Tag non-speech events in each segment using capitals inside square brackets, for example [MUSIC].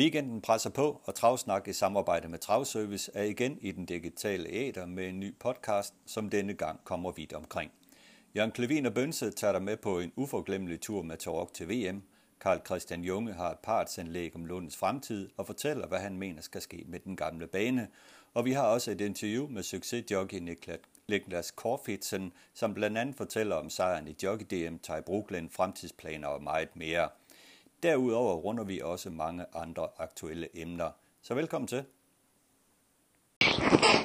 Weekenden presser på, og Travsnak i samarbejde med Travservice er igen i den digitale æder med en ny podcast, som denne gang kommer vidt omkring. Jørgen Klevin og Bønse tager dig med på en uforglemmelig tur med Torok til VM. Karl Christian Junge har et partsindlæg om Lundens fremtid og fortæller, hvad han mener skal ske med den gamle bane. Og vi har også et interview med succesjockey Niklas Korfitsen, som blandt andet fortæller om sejren i Jockey DM, Ty Brooklyn, fremtidsplaner og meget mere. Derudover runder vi også mange andre aktuelle emner. Så velkommen til.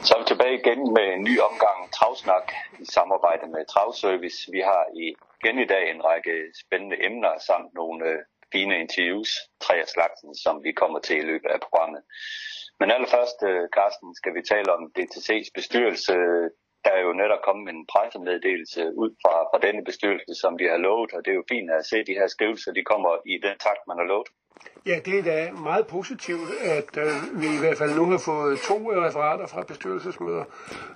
Så er vi tilbage igen med en ny omgang Travsnak i samarbejde med Travservice. Vi har igen i dag en række spændende emner samt nogle øh, fine interviews, tre af slagsen, som vi kommer til i løbet af programmet. Men allerførst, øh, Carsten, skal vi tale om DTC's bestyrelse. Der er jo netop kommet en pressemeddelelse ud fra, fra denne bestyrelse, som de har lovet, og det er jo fint at se de her skrivelser, de kommer i den takt, man har lovet. Ja, det er da meget positivt, at øh, vi i hvert fald nu har fået to referater fra bestyrelsesmøder.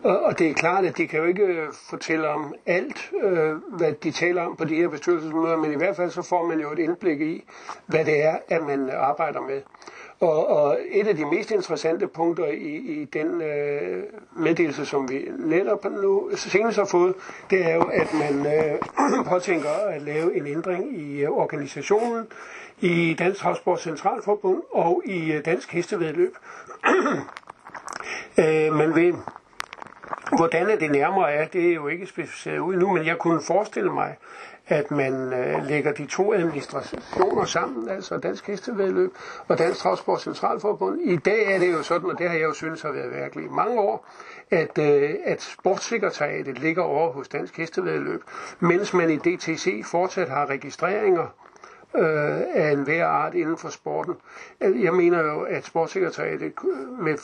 Og, og det er klart, at de kan jo ikke øh, fortælle om alt, øh, hvad de taler om på de her bestyrelsesmøder, men i hvert fald så får man jo et indblik i, hvad det er, at man arbejder med. Og, og et af de mest interessante punkter i, i den øh, meddelelse, som vi netop nu senest har fået, det er jo, at man øh, [CLEARS THROAT] påtænker at lave en ændring i øh, organisationen i Dansk Transport Centralforbund og i øh, Dansk Hestevedløb. [CLEARS THROAT] øh, man vil Hvordan er det nærmere er, det er jo ikke specificeret ud nu, men jeg kunne forestille mig, at man øh, lægger de to administrationer sammen, altså Dansk Hestevedløb og Dansk Travsport Centralforbund. I dag er det jo sådan, og det har jeg jo synes har været virkelig i mange år, at, øh, at sportssekretariatet ligger over hos Dansk Hestevedløb, mens man i DTC fortsat har registreringer øh, af enhver art inden for sporten. Øh, jeg mener jo, at sportssekretariatet øh, med,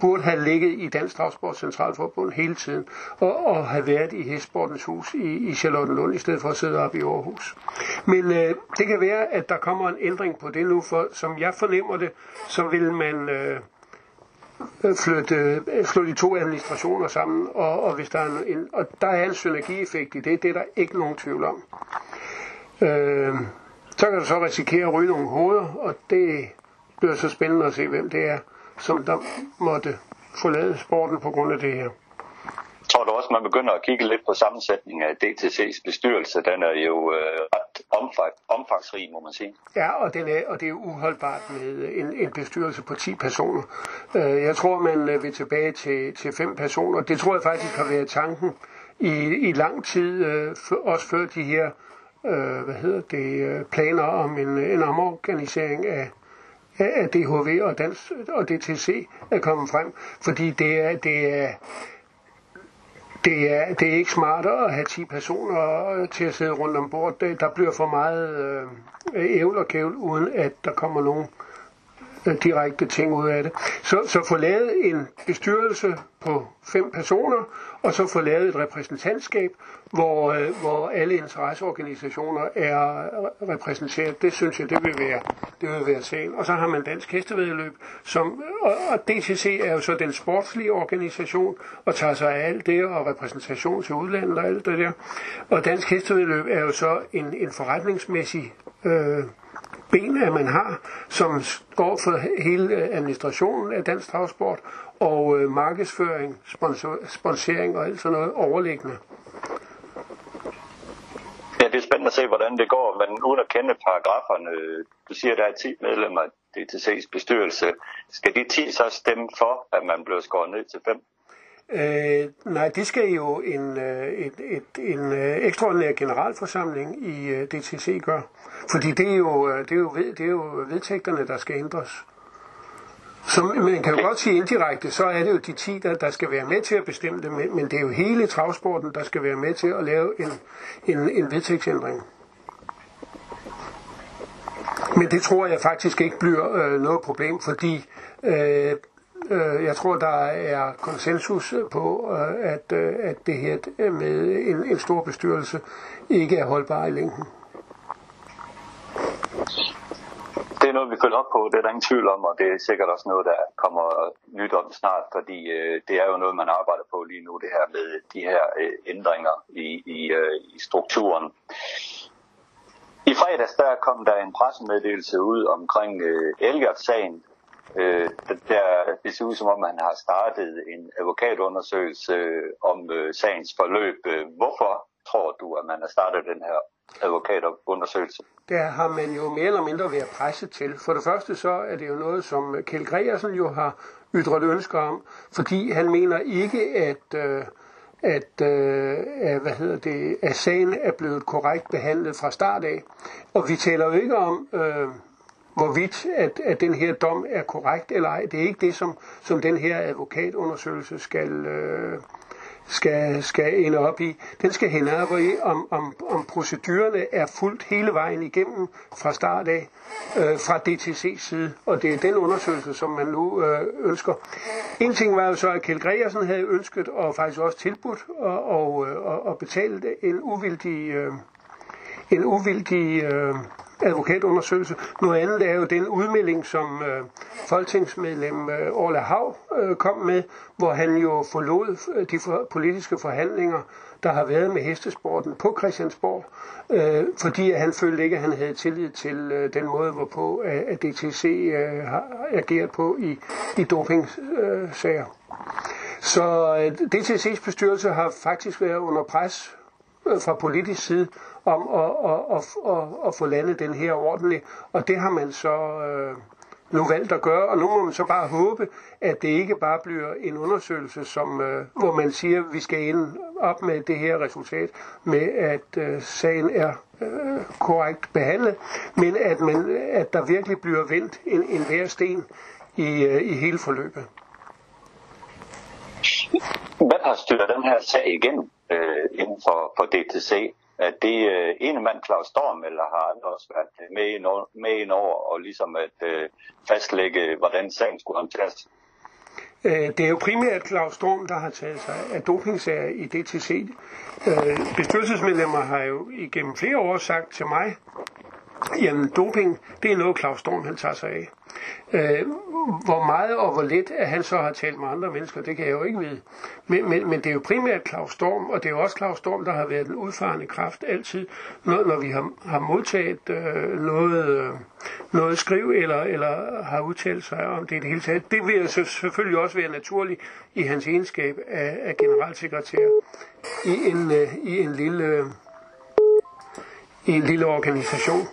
burde have ligget i Dansk Travsport Centralforbund hele tiden, og, og have været i Hestsportens hus i, i Charlottenlund, i stedet for at sidde op i Aarhus. Men øh, det kan være, at der kommer en ændring på det nu, for som jeg fornemmer det, så vil man... Øh, flytte, øh, flytte de to administrationer sammen, og, og, hvis der er en, og der er en synergieffekt i det, det er der ikke nogen tvivl om. Øh, så kan du så risikere at ryge nogle hoveder, og det bliver så spændende at se, hvem det er, som der måtte forlade sporten på grund af det her. Tror du også, man begynder at kigge lidt på sammensætningen af DTC's bestyrelse? Den er jo øh, ret omfang, omfangsrig, må man sige. Ja, og, den er, og det er uholdbart med en, en bestyrelse på 10 personer. Øh, jeg tror, man øh, vil tilbage til, til 5 personer. Det tror jeg faktisk har været tanken i, i lang tid, øh, for, også før de her øh, hvad hedder det, øh, planer om en, en omorganisering af, af DHV og, Dans, og DTC er kommet frem, fordi det er, det er, det er, det er ikke smartere at have 10 personer øh, til at sidde rundt om bord. Der bliver for meget øh, ævl og kævl, uden at der kommer nogen øh, direkte ting ud af det. Så, så få lavet en bestyrelse på fem personer, og så få lavet et repræsentantskab, hvor, øh, hvor alle interesseorganisationer er repræsenteret. Det synes jeg, det vil være, det vil være sagen. Og så har man Dansk Hestevedløb, som, og, og DTC er jo så den sportslige organisation, og tager sig af alt det, og repræsentation til udlandet og alt det der. Og Dansk Hestevedløb er jo så en, en forretningsmæssig øh, ben, man har, som går for hele øh, administrationen af dansk travsport, og øh, markedsføring, sponsor, sponsering og alt sådan noget overliggende. Ja, det er spændende at se, hvordan det går, men uden at kende paragraferne, du siger, at der er 10 medlemmer i DTC's bestyrelse. Skal de 10 så stemme for, at man bliver skåret ned til 5? Øh, nej, det skal jo en, øh, et, et, en øh, ekstraordinær generalforsamling i øh, DTC gøre. Fordi det er, jo, øh, det, er jo, det er jo vedtægterne, der skal ændres. Så man kan jo godt sige indirekte, så er det jo de 10, der, der skal være med til at bestemme det, men det er jo hele travsporten, der skal være med til at lave en, en, en vedtægtsændring. Men det tror jeg faktisk ikke bliver øh, noget problem, fordi Øh, Øh, jeg tror, der er konsensus på, øh, at, øh, at det her med en, en stor bestyrelse ikke er holdbar i længden. Det er noget, vi følger op på, det er der ingen tvivl om, og det er sikkert også noget, der kommer nyt om snart, fordi øh, det er jo noget, man arbejder på lige nu, det her med de her øh, ændringer i, i, øh, i strukturen. I fredags der kom der en pressemeddelelse ud omkring øh, Elgert-sagen. Øh, der, det ser ud som om, han har startet en advokatundersøgelse øh, om øh, sagens forløb. Øh, hvorfor tror du, at man har startet den her advokatundersøgelse? Der har man jo mere eller mindre været presset til. For det første så er det jo noget, som Kjell Gregersen jo har ytret ønsker om, fordi han mener ikke, at... Øh, at, øh, hvad hedder det, at sagen er blevet korrekt behandlet fra start af. Og vi taler jo ikke om, øh, hvorvidt at, at den her dom er korrekt eller ej. Det er ikke det, som, som den her advokatundersøgelse skal, øh, skal, skal ende op i. Den skal hænde op i, om, om, om procedurerne er fuldt hele vejen igennem fra start af, øh, fra DTC's side. Og det er den undersøgelse, som man nu øh, ønsker. En ting var jo så, at Kjeld Gregersen havde ønsket, og faktisk også tilbudt, og, øh, og, og, og betalt en uvildig, øh, en uvildig øh, advokatundersøgelse. Noget andet er jo den udmelding, som øh, folketingsmedlem øh, Orla Hav øh, kom med, hvor han jo forlod øh, de for, politiske forhandlinger, der har været med hestesporten på Christiansborg, øh, fordi han følte ikke, at han havde tillid til øh, den måde, hvorpå øh, at DTC øh, har ageret på i, i dopingsager. Så øh, DTC's bestyrelse har faktisk været under pres øh, fra politisk side om at, at, at, at, at få landet den her ordentligt. Og det har man så øh, nu valgt at gøre, og nu må man så bare håbe, at det ikke bare bliver en undersøgelse, som, øh, hvor man siger, at vi skal ende op med det her resultat, med at øh, sagen er øh, korrekt behandlet, men at, man, at der virkelig bliver vendt en, en hver sten i, øh, i hele forløbet. Hvad har styret den her sag igen øh, inden for, for DTC? At det øh, ene mand, Claus Storm, eller har andre også været med ind over, med ind over og ligesom at øh, fastlægge, hvordan sagen skulle håndteres? Øh, det er jo primært Claus Storm, der har taget sig af dopingsager i DTC. Øh, bestyrelsesmedlemmer har jo igennem flere år sagt til mig, jamen doping, det er noget Claus Storm, han tager sig af. Øh, hvor meget og hvor lidt at han så har talt med andre mennesker, det kan jeg jo ikke vide. Men, men, men det er jo primært Claus Storm, og det er jo også Claus Storm, der har været den udfarende kraft altid, når, når vi har, har modtaget øh, noget, øh, noget skriv eller, eller har udtalt sig om det i det hele taget. Det vil så selvfølgelig også være naturligt i hans egenskab af, af generalsekretær i en, øh, i en lille, øh, i en lille organisation.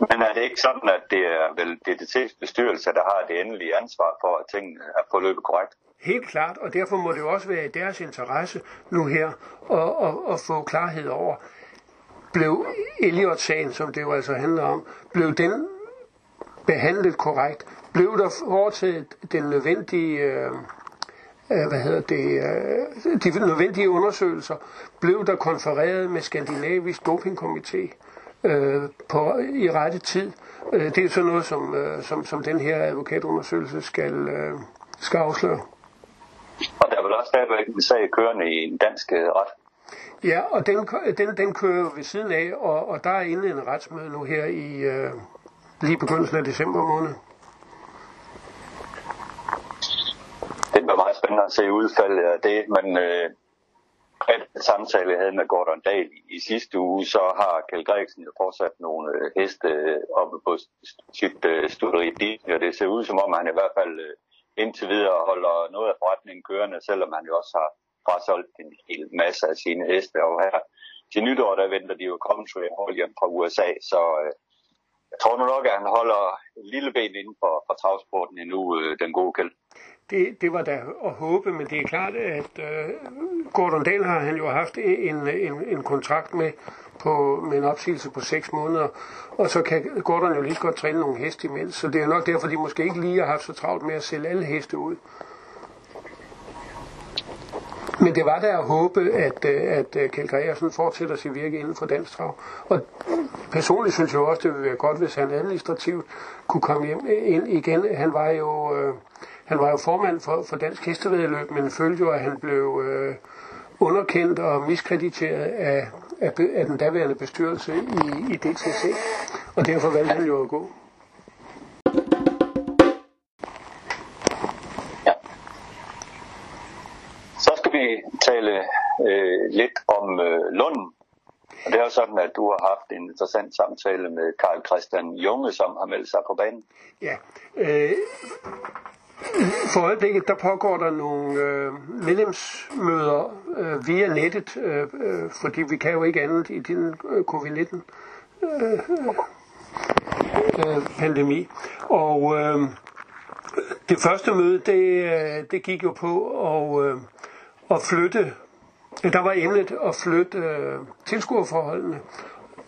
Men er det ikke sådan, at det er vel DDT's bestyrelse, der har det endelige ansvar for, at tingene er forløbet korrekt? Helt klart, og derfor må det jo også være i deres interesse nu her at, at, at få klarhed over, blev Elliot-sagen, som det jo altså handler om, blev den behandlet korrekt? Blev der foretaget den nødvendige, øh, øh hvad hedder det, øh, de nødvendige undersøgelser? Blev der konfereret med Skandinavisk Dopingkomité? Øh, på, i rette tid. Øh, det er sådan noget, som, øh, som, som den her advokatundersøgelse skal, øh, skal afsløre. Og der er vel også stadigvæk en sag kørende i en dansk øh, ret? Ja, og den, den, den kører ved siden af, og, og der er inde en retsmøde nu her i øh, lige begyndelsen af december måned. Det bliver meget spændende at se udfaldet af det, men øh, den samtale, jeg havde med Gordon Dahl i sidste uge, så har Kjell Gregsen jo fortsat nogle øh, heste oppe på sit øh, studeri. Og det ser ud som om, han i hvert fald øh, indtil videre holder noget af forretningen kørende, selvom han jo også har frasolgt en hel masse af sine heste. Og her til nytår, der venter de jo country hold hjem fra USA, så jeg tror nu nok, at han holder et lille ben inden for, for travsporten endnu, den gode kæld det, det var da at håbe, men det er klart, at øh, Gordon Dahl har han jo haft en, en, en kontrakt med på, med en opsigelse på 6 måneder, og så kan Gordon jo lige så godt træne nogle heste imens, så det er nok derfor, de måske ikke lige har haft så travlt med at sælge alle heste ud. Men det var da at håbe, at, øh, at øh, Kjeld Gregersen fortsætter sit virke inden for dansk trav. Og personligt synes jeg også, det ville være godt, hvis han administrativt kunne komme hjem øh, ind igen. Han var jo, øh, han var jo formand for, for Dansk Hestevedløb, men følte jo, at han blev øh, underkendt og miskrediteret af, af, af den daværende bestyrelse i, i DTC, og derfor valgte han jo at gå. Ja. Så skal vi tale øh, lidt om øh, Lunden. Og det er jo sådan, at du har haft en interessant samtale med Karl Christian Junge, som har meldt sig på banen. Ja, øh, for øjeblikket der pågår der nogle øh, medlemsmøder øh, via nettet, øh, øh, fordi vi kan jo ikke andet i den øh, covid-19 øh, øh, pandemi. Og øh, det første møde, det, øh, det gik jo på at, øh, at flytte, der var emnet at flytte øh, tilskuerforholdene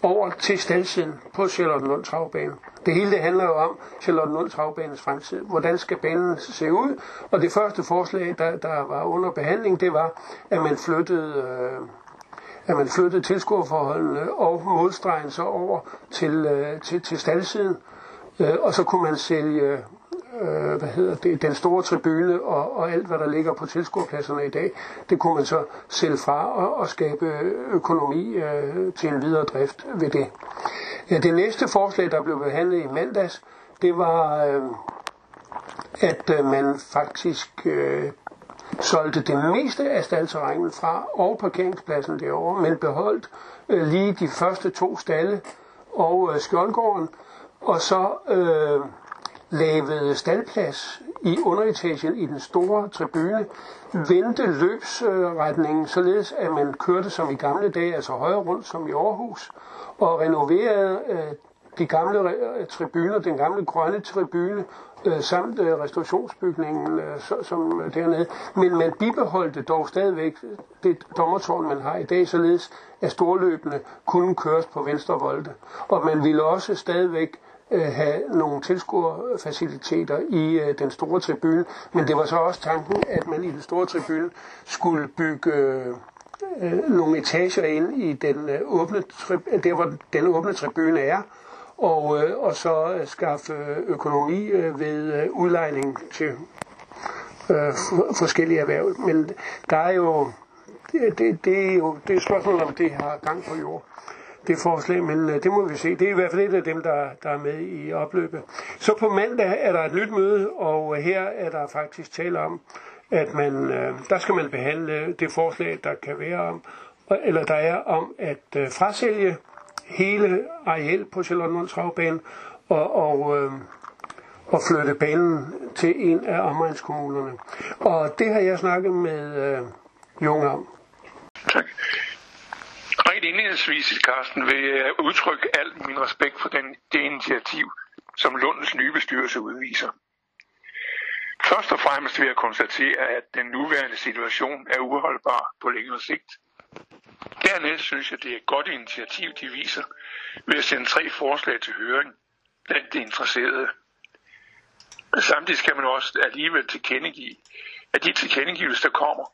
over til staldsiden på Charlottenlund Travbane. Det hele det handler jo om Charlottenlund Travbanes fremtid. Hvordan skal banen se ud? Og det første forslag, der, der var under behandling, det var, at man flyttede, øh, at man flyttede tilskuerforholdene og modstregen så over til, øh, til, til staldsiden. Øh, og så kunne man sælge øh, hvad hedder det, den store tribune og, og alt, hvad der ligger på tilskuerpladserne i dag, det kunne man så sælge fra og, og skabe økonomi øh, til en videre drift ved det. Ja, det næste forslag, der blev behandlet i mandags, det var, øh, at øh, man faktisk øh, solgte det meste af staldterrænet fra og parkeringspladsen derovre, men beholdt øh, lige de første to stalle og øh, skjoldgården, og så øh, lavede staldplads i underetagen i den store tribune, vendte løbsretningen, således at man kørte som i gamle dage, altså højre rundt som i Aarhus, og renoverede øh, de gamle øh, tribuner, den gamle grønne tribune, øh, samt øh, restaurationsbygningen øh, så, som øh, dernede. Men man bibeholdte dog stadigvæk øh, det dommertårn, man har i dag, således at storløbene kunne køres på venstre volde. Og man ville også stadigvæk øh, have nogle tilskuerfaciliteter i øh, den store tribune, men det var så også tanken, at man i den store tribune skulle bygge øh, øh, nogle etager ind i den øh, åbne der hvor den åbne tribune er, og, øh, og så øh, skaffe øh, økonomi øh, ved øh, udlejning til øh, forskellige erhverv. Men der er jo det, det, det er jo det er spørgsmål om det har gang på jord det forslag, men øh, det må vi se. Det er i hvert fald et af dem, der, der er med i opløbet. Så på mandag er der et nyt møde, og øh, her er der faktisk tale om, at man, øh, der skal man behandle det forslag, der kan være om, eller der er om at frasælge hele areal på Charlottenlund Travbane og, og, og flytte banen til en af omegnskommunerne. Og det har jeg snakket med Jung om. Tak. Rent indledningsvis, Carsten, vil jeg udtrykke al min respekt for den, det initiativ, som Lundens nye bestyrelse udviser. Først og fremmest vil jeg konstatere, at den nuværende situation er uholdbar på længere sigt. Dernæst synes jeg, det er et godt initiativ, de viser ved at sende tre forslag til høring blandt de interesserede. Samtidig skal man også alligevel tilkendegive, at de tilkendegivelser, der kommer,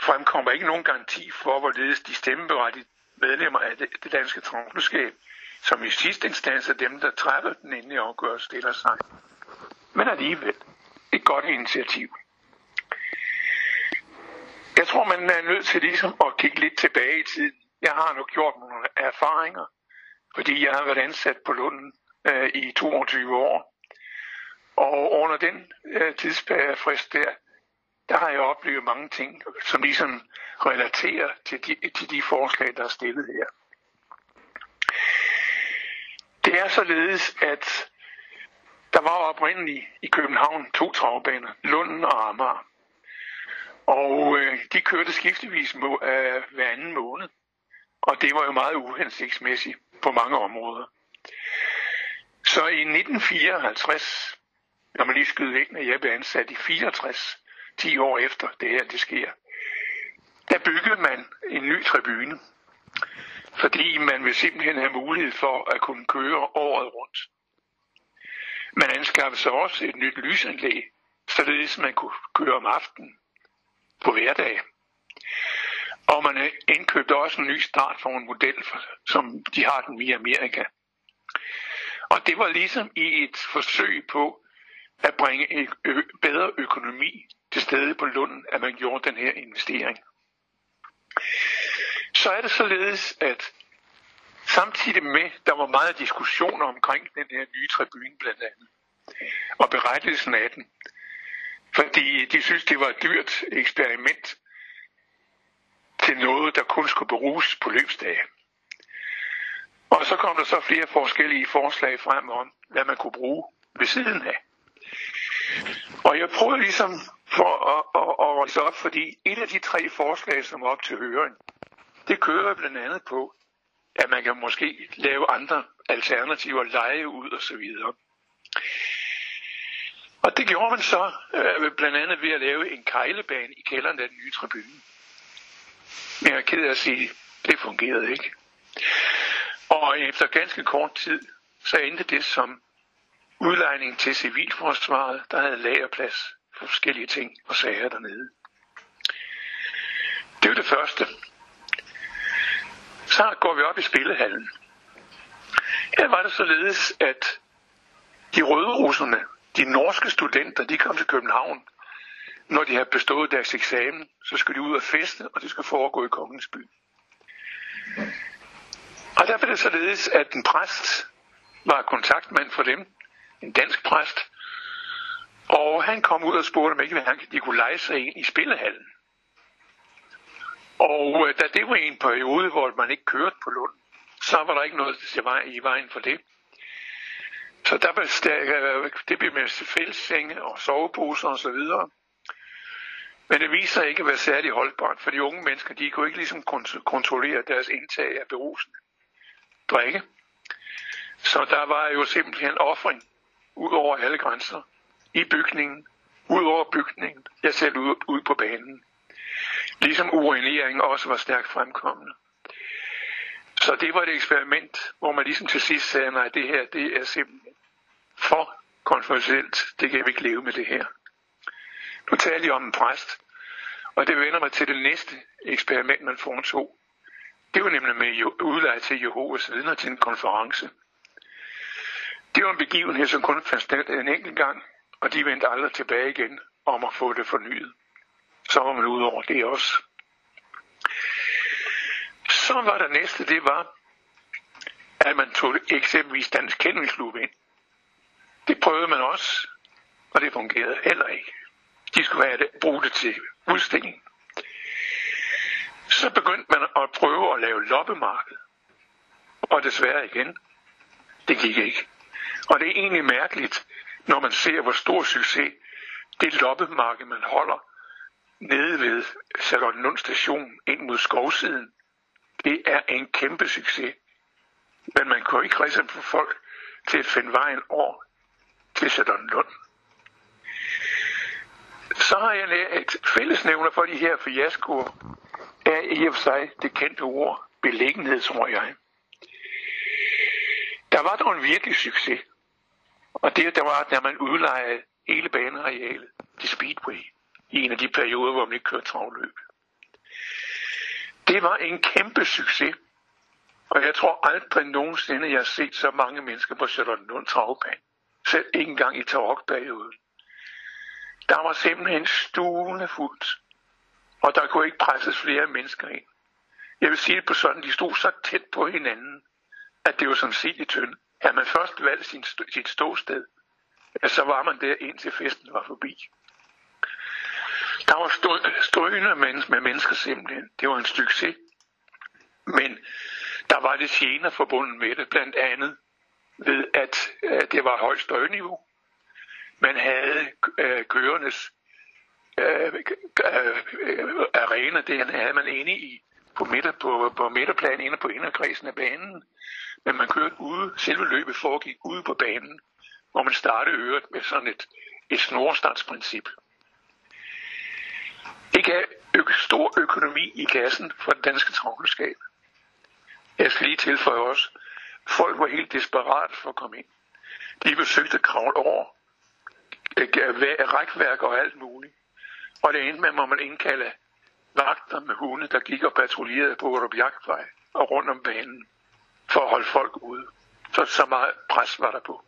fremkommer ikke nogen garanti for, hvorledes de stemmeberettigede medlemmer af det, det danske tronskab, som i sidste instans er dem, der træffer den endelige afgørelse, stiller sig. Men alligevel et godt initiativ. Jeg tror, man er nødt til ligesom at kigge lidt tilbage i tiden. Jeg har nu gjort nogle erfaringer, fordi jeg har været ansat på Lunden øh, i 22 år. Og under den øh, tidsfrist der, der har jeg oplevet mange ting, som ligesom relaterer til de, til de forslag, der er stillet her. Det er således, at der var oprindeligt i København to travbaner, Lunden og Amager. Og øh, de kørte skiftevis må, øh, hver anden måned. Og det var jo meget uhensigtsmæssigt på mange områder. Så i 1954, når man lige skyder væk, når jeg blev ansat i 64, 10 år efter det her det sker, der byggede man en ny tribune, fordi man vil simpelthen have mulighed for at kunne køre året rundt. Man anskaffede sig også et nyt lysanlæg, således man kunne køre om aftenen på hverdag. Og man indkøbte også en ny start for en model, som de har den i Amerika. Og det var ligesom i et forsøg på at bringe bedre økonomi til stede på Lunden, at man gjorde den her investering. Så er det således, at samtidig med, der var meget diskussioner omkring den her nye tribune blandt andet, og berettigelsen af den, fordi de synes, det var et dyrt eksperiment til noget, der kun skulle bruges på løbsdage. Og så kom der så flere forskellige forslag frem om, hvad man kunne bruge ved siden af. Og jeg prøvede ligesom for at, at, at, at op, fordi et af de tre forslag, som er op til høring, det kører blandt andet på, at man kan måske lave andre alternativer, lege ud og så videre. Og det gjorde man så øh, blandt andet ved at lave en kejlebane i kælderen af den nye tribune. Men jeg er ked af at sige, det fungerede ikke. Og efter ganske kort tid, så endte det som udlejning til civilforsvaret, der havde lagerplads forskellige ting og sager dernede. Det var det første. Så går vi op i spillehallen. Her var det således, at de røde russerne, de norske studenter, de kom til København. Når de havde bestået deres eksamen, så skulle de ud og feste, og det skulle foregå i Kongens by. Og der blev det således, at en præst var kontaktmand for dem, en dansk præst, og han kom ud og spurgte, om ikke han, de kunne lege sig ind i spillehallen. Og øh, da det var en periode, hvor man ikke kørte på Lund, så var der ikke noget til vej i vejen for det. Så der blev, øh, det blev med fællessenge og soveposer og så videre. Men det viser ikke at være særlig holdbart, for de unge mennesker, de kunne ikke ligesom kontrollere deres indtag af berusende drikke. Så der var jo simpelthen offring ud over alle grænser. I bygningen, ud over bygningen, jeg selv ud, ud på banen. Ligesom urineringen også var stærkt fremkommende. Så det var et eksperiment, hvor man ligesom til sidst sagde, nej, det her, det er simpelthen for kontroversielt. Det kan vi ikke leve med det her. Nu taler jeg om en præst, og det vender mig til det næste eksperiment, man foretog. Det var nemlig med udleje til Jehovas vidner til en konference. Det var en begivenhed, som kun fandt sted en enkelt gang, og de vendte aldrig tilbage igen om at få det fornyet. Så var man ud over det også. Så var der næste, det var, at man tog eksempelvis Dansk Kennelklub ind. Det prøvede man også, og det fungerede heller ikke. De skulle have det, bruge det til udstilling. Så begyndte man at prøve at lave loppemarked. Og desværre igen, det gik ikke. Og det er egentlig mærkeligt, når man ser, hvor stor succes det loppemarked, man holder nede ved Charlottenlund station ind mod skovsiden, det er en kæmpe succes. Men man kan ikke rigtig få folk til at finde vejen over til Charlottenlund. Så har jeg et fællesnævner for de her fiaskoer, er i og for sig det kendte ord beliggenhed, tror jeg. Der var dog en virkelig succes, og det der var, da man udlejede hele banearealet til Speedway i en af de perioder, hvor man ikke kørte travløb. Det var en kæmpe succes, og jeg tror aldrig nogensinde, jeg har set så mange mennesker på Charlottenlund travbane. Selv ikke engang i tarokperioden. Der var simpelthen stuende fuldt. Og der kunne ikke presses flere mennesker ind. Jeg vil sige det på sådan, de stod så tæt på hinanden, at det var som sit i tynd. Havde man først valgt sin, sit ståsted, så var man der indtil festen var forbi. Der var strøgende med mennesker simpelthen. Det var en succes. Men der var det gener forbundet med det, blandt andet ved, at, at det var et højt støjniveau. Man havde øh, kørendes øh, øh, arena, det havde man inde i på, midter, på, på midterplan inde på inderkredsen af banen. Men man kørte ude, selve løbet foregik ude på banen, hvor man startede øret med sådan et, et snorstartsprincip. Det gav ø- stor økonomi i kassen for den danske travlskab. Jeg skal lige tilføje også, folk var helt desperat for at komme ind. De besøgte at kravle over øh, rækværk og alt muligt. Og det endte med, at man indkalde vagter med hunde, der gik og patruljerede på Urup Jagtvej og rundt om banen for at holde folk ude. Så så meget pres var der på.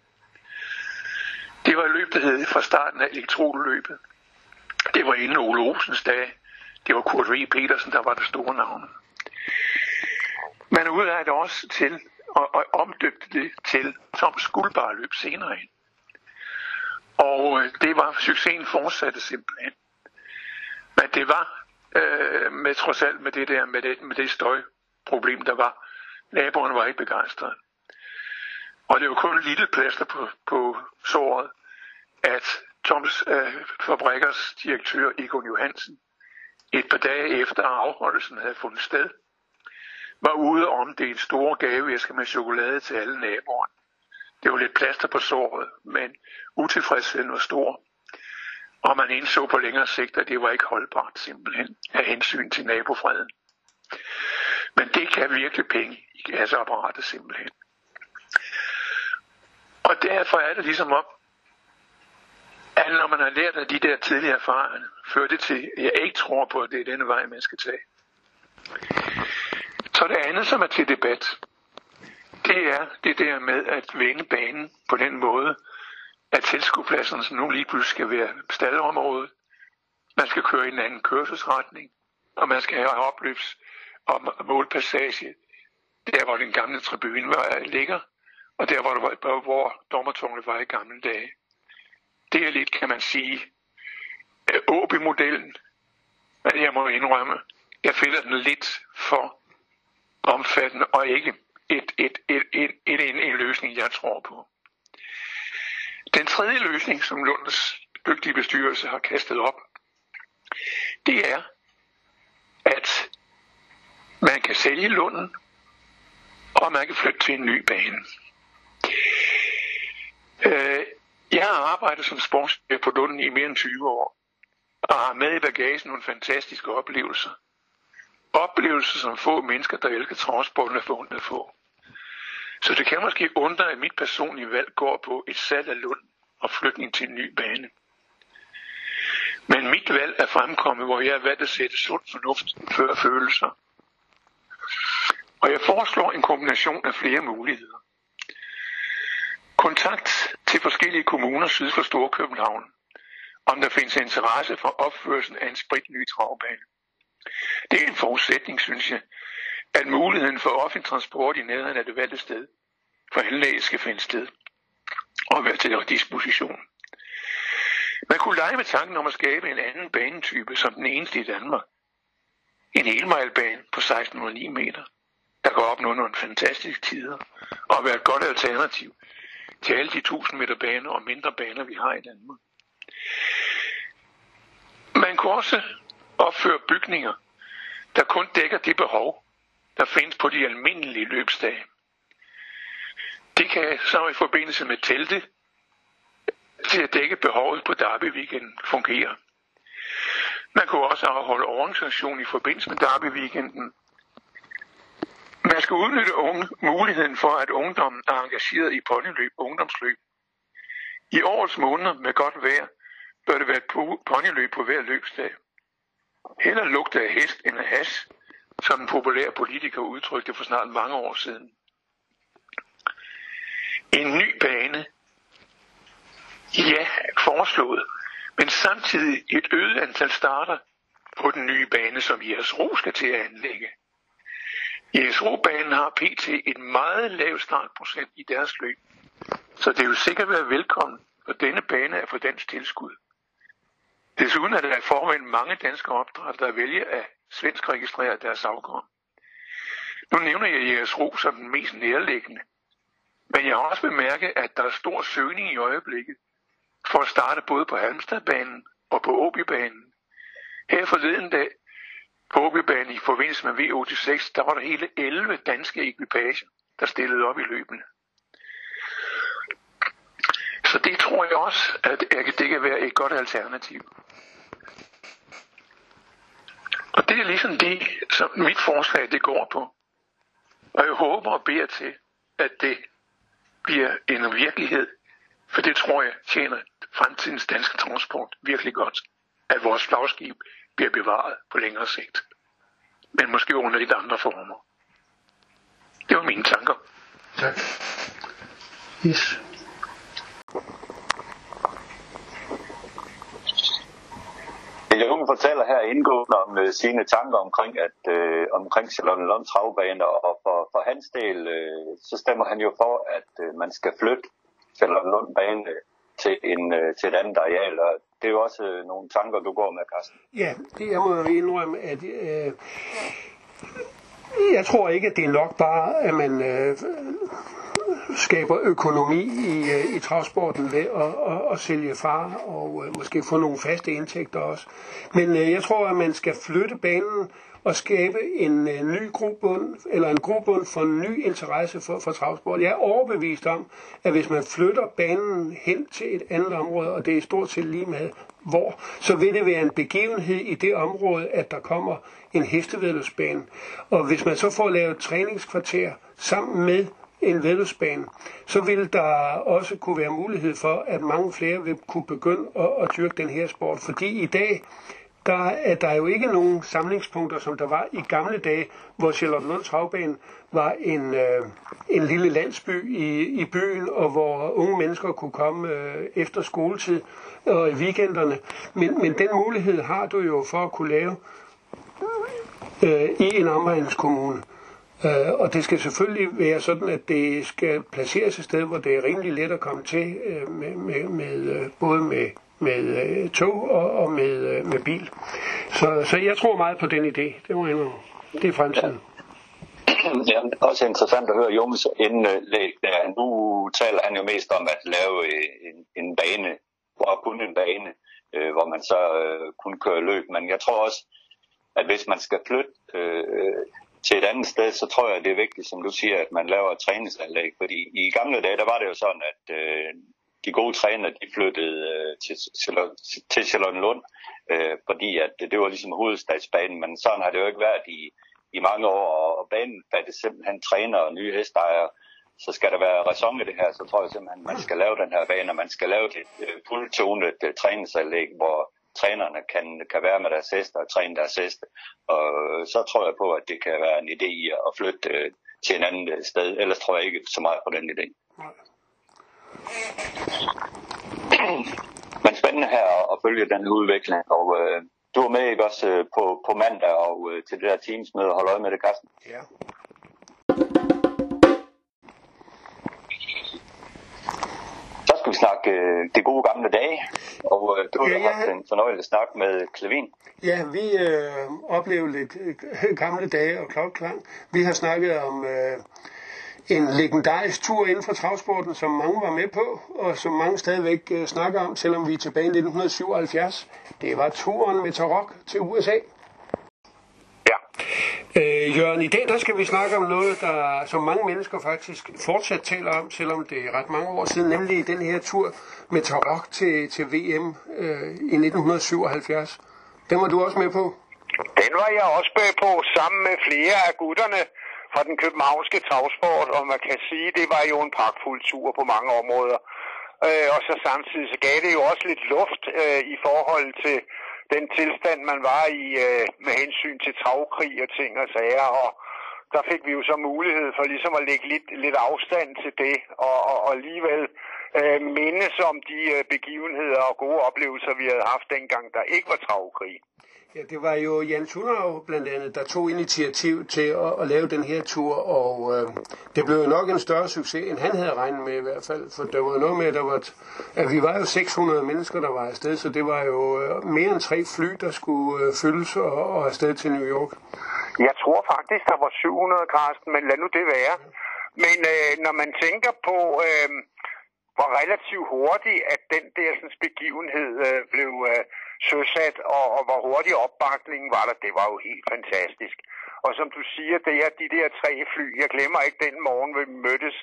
Det var et løb, der hed fra starten af elektroløbet. Det var inden Ole Olsens dag. Det var Kurt V. Petersen, der var det store navn. Man udlejede det også til og, og omdøbte det til Toms guldbarløb senere hen. Og øh, det var succesen fortsatte simpelthen. Men det var øh, med trods alt med det der med det, med det støjproblem, der var. Naboerne var ikke begejstrede. Og det var kun et lille plaster på, på såret, at Toms øh, fabrikkers direktør Egon Johansen et par dage efter afholdelsen havde fundet sted, var ude og en store gaveæsker med chokolade til alle naboerne. Det var lidt plaster på såret, men utilfredsheden var stor. Og man indså på længere sigt, at det var ikke holdbart simpelthen af hensyn til nabofreden. Men det kan virkelig penge i gasapparatet simpelthen. Og derfor er det ligesom om, at når man har lært af de der tidligere erfaringer, fører det til, at jeg ikke tror på, at det er denne vej, man skal tage. Så det andet, som er til debat, det er det der med at vende banen på den måde, at tilskuepladserne nu lige pludselig skal være staldområde. Man skal køre i en anden kørselsretning, og man skal have opløbs og målpassage, der hvor den gamle tribune var, ligger, og der hvor, hvor, hvor dommertårnet var i gamle dage. Det er lidt, kan man sige, øh, Åby-modellen, men jeg må indrømme, jeg finder den lidt for omfattende og ikke et, et, et, et, et, en, en løsning, jeg tror på. Den tredje løsning, som Lunds dygtige bestyrelse har kastet op, det er, at man kan sælge Lunden, og man kan flytte til en ny bane. Øh, jeg har arbejdet som sportschef på Lunden i mere end 20 år, og har med i bagagen nogle fantastiske oplevelser. Oplevelser, som få mennesker, der elsker transporten, er fundet få. Så det kan måske undre, at mit personlige valg går på et salg af Lund og flytning til en ny bane. Men mit valg er fremkommet, hvor jeg har valgt at sætte sund fornuft før følelser. Og jeg foreslår en kombination af flere muligheder. Kontakt til forskellige kommuner syd for Storkøbenhavn, om der findes interesse for opførelsen af en spritny travbane. Det er en forudsætning, synes jeg, at muligheden for offentlig transport i nærheden af det valgte sted for anlægget skal finde sted og være til disposition. Man kunne lege med tanken om at skabe en anden banetype som den eneste i Danmark. En helmejlbane på 1609 meter, der går opnå nogle fantastiske tider og være et godt alternativ til alle de 1000 meter baner og mindre baner, vi har i Danmark. Man kunne også opføre bygninger, der kun dækker det behov, der findes på de almindelige løbsdage. Det kan så i forbindelse med telte til at dække behovet på Derby Weekend fungere. Man kunne også afholde organisation i forbindelse med Derby Weekenden. Man skal udnytte unge, muligheden for, at ungdommen er engageret i ponyløb ungdomsløb. I årets måneder med godt vejr bør det være et ponyløb på hver løbsdag. Heller lugte af hest end af has, som en populær politiker udtrykte for snart mange år siden. En ny bane, ja, foreslået, men samtidig et øget antal starter på den nye bane, som ISRO skal til at anlægge. ISRO-banen har pt. et meget lav startprocent i deres løb, så det vil sikkert være velkommen, og denne bane er for dansk tilskud. Desuden er der i forvejen mange danske opdrætter, der vælger at svensk registrere deres afkom. Nu nævner jeg jeres ro som den mest nærliggende. Men jeg har også bemærket, at der er stor søgning i øjeblikket for at starte både på Halmstadbanen og på Åbybanen. Her forleden dag på Åbybanen i forbindelse med V86, der var der hele 11 danske ekvipager, der stillede op i løbende. Så det tror jeg også, at det kan være et godt alternativ. Og det er ligesom det, som mit forslag det går på. Og jeg håber og beder til, at det bliver en virkelighed, for det tror jeg tjener fremtidens danske transport virkelig godt, at vores flagskib bliver bevaret på længere sigt. Men måske under lidt andre former. Det var mine tanker. Tak. Yes. Jungen fortæller her indgående om øh, sine tanker omkring at øh, omkring Charlottenlund travbaner, og for, for hans del, øh, så stemmer han jo for, at øh, man skal flytte Charlottenlund bane til, en, øh, til et andet areal, og det er jo også øh, nogle tanker, du går med, Carsten. Ja, det jeg må indrømme, at øh, jeg tror ikke, at det er nok bare, at man øh, skaber økonomi i, øh, i travsporten ved at, at, at sælge far og øh, måske få nogle faste indtægter også. Men øh, jeg tror, at man skal flytte banen og skabe en øh, ny grobund, eller en grobund for en ny interesse for, for travsport. Jeg er overbevist om, at hvis man flytter banen hen til et andet område, og det er stort set lige med hvor, så vil det være en begivenhed i det område, at der kommer en hestevedløbsbane. Og hvis man så får lavet træningskvarter sammen med en vedløbsbane, så vil der også kunne være mulighed for, at mange flere vil kunne begynde at, at dyrke den her sport. Fordi i dag, der er der jo ikke nogen samlingspunkter, som der var i gamle dage, hvor Charlottenlund Travbane var en, øh, en lille landsby i, i byen, og hvor unge mennesker kunne komme øh, efter skoletid og i weekenderne. Men, men den mulighed har du jo for at kunne lave øh, i en omegneskommune. Øh, og det skal selvfølgelig være sådan, at det skal placeres et sted, hvor det er rimelig let at komme til, øh, med, med, med, øh, både med, med øh, tog og, og med, øh, med bil. Så, så jeg tror meget på den idé. Det må jeg Det er fremtiden. Ja, [CLEARS THROAT] også interessant at høre Joms indlæg der. Nu taler han jo mest om at lave en, en bane, og kun en bane, øh, hvor man så øh, kun kører løb. Men jeg tror også, at hvis man skal flytte øh, til et andet sted, så tror jeg, det er vigtigt, som du siger, at man laver et træningsanlæg. Fordi i gamle dage, der var det jo sådan, at øh, de gode træner, de flyttede øh, til, til Charlottenlund, øh, fordi at det var ligesom hovedstadsbanen, men sådan har det jo ikke været i, i mange år, og banen fattes simpelthen træner og nye hestejere, så skal der være ræson i det her, så tror jeg simpelthen, at man skal lave den her bane, og man skal lave et øh, fuldtonet øh, træningsanlæg, hvor trænerne kan, kan være med deres heste og træne deres heste. Og så tror jeg på, at det kan være en idé i at flytte øh, til en anden øh, sted. Ellers tror jeg ikke så meget på den idé. [CLEARS THROAT] Men spændende her at følge den udvikling. Og øh, du er med ikke også øh, på, på mandag og øh, til det der teamsmøde og holde øje med det, Carsten? Ja. Skal vi snakke øh, det gode gamle dage, og øh, du har ja. haft en fornøjelig snak med Klevin. Ja, vi øh, oplevede lidt øh, gamle dage og klokklang. Vi har snakket om øh, en legendarisk tur inden for travsporten, som mange var med på, og som mange stadigvæk øh, snakker om, selvom vi er tilbage i 1977. Det var turen med Tarok til USA. Øh, Jørgen, i dag der skal vi snakke om noget, der, som mange mennesker faktisk fortsat taler om, selvom det er ret mange år siden, nemlig den her tur med Tarok til, til VM øh, i 1977. Den var du også med på? Den var jeg også med på, sammen med flere af gutterne fra den københavnske tagsport, og man kan sige, det var jo en pragtfuld tur på mange områder. Øh, og så samtidig så gav det jo også lidt luft øh, i forhold til den tilstand, man var i øh, med hensyn til travkrig og ting og sager, og der fik vi jo så mulighed for ligesom at lægge lidt, lidt afstand til det, og, og, og alligevel øh, mindes om de øh, begivenheder og gode oplevelser, vi havde haft dengang, der ikke var travkrig. Ja, det var jo Jan Thunau blandt andet, der tog initiativ til at, at lave den her tur, og øh, det blev jo nok en større succes, end han havde regnet med i hvert fald, for der var noget med, at, der var, at vi var jo 600 mennesker, der var afsted, så det var jo øh, mere end tre fly, der skulle øh, fyldes og, og afsted til New York. Jeg tror faktisk, der var 700, Karsten, men lad nu det være. Men øh, når man tænker på, øh, hvor relativt hurtigt, at den der sådan, begivenhed øh, blev... Øh, søsat, og, og hvor hurtig opbakningen var der, det var jo helt fantastisk. Og som du siger, det er de der tre fly. Jeg glemmer ikke den morgen, vi mødtes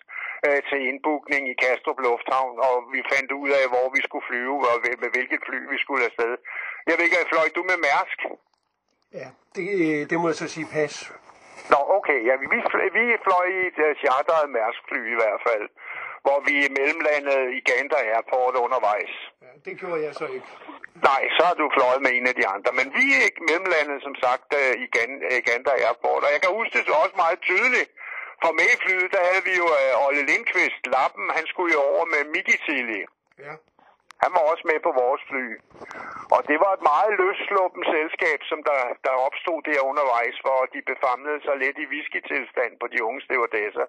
øh, til indbookning i Kastrup Lufthavn, og vi fandt ud af, hvor vi skulle flyve, og med, med hvilket fly vi skulle afsted. Jeg ved ikke, fløj du med Mærsk? Ja, det, det må jeg så sige pas. Nå, okay. Ja, vi, vi fløj i et uh, charteret Mærsk-fly i hvert fald, hvor vi mellemlandede i Gander Airport undervejs. Ja, det gjorde jeg så ikke. Nej, så har du fløjet med en af de andre. Men vi er ikke mellemlandet, som sagt, øh, i Gander Airport. Og jeg kan huske det også meget tydeligt. For med i flyet, der havde vi jo uh, Olle Lindqvist, Lappen, han skulle jo over med Miki Tilly. Ja. Han var også med på vores fly. Og det var et meget løssluppen selskab, som der, der opstod der undervejs, hvor de befamlede sig lidt i whisky-tilstand på de unge stewardesser.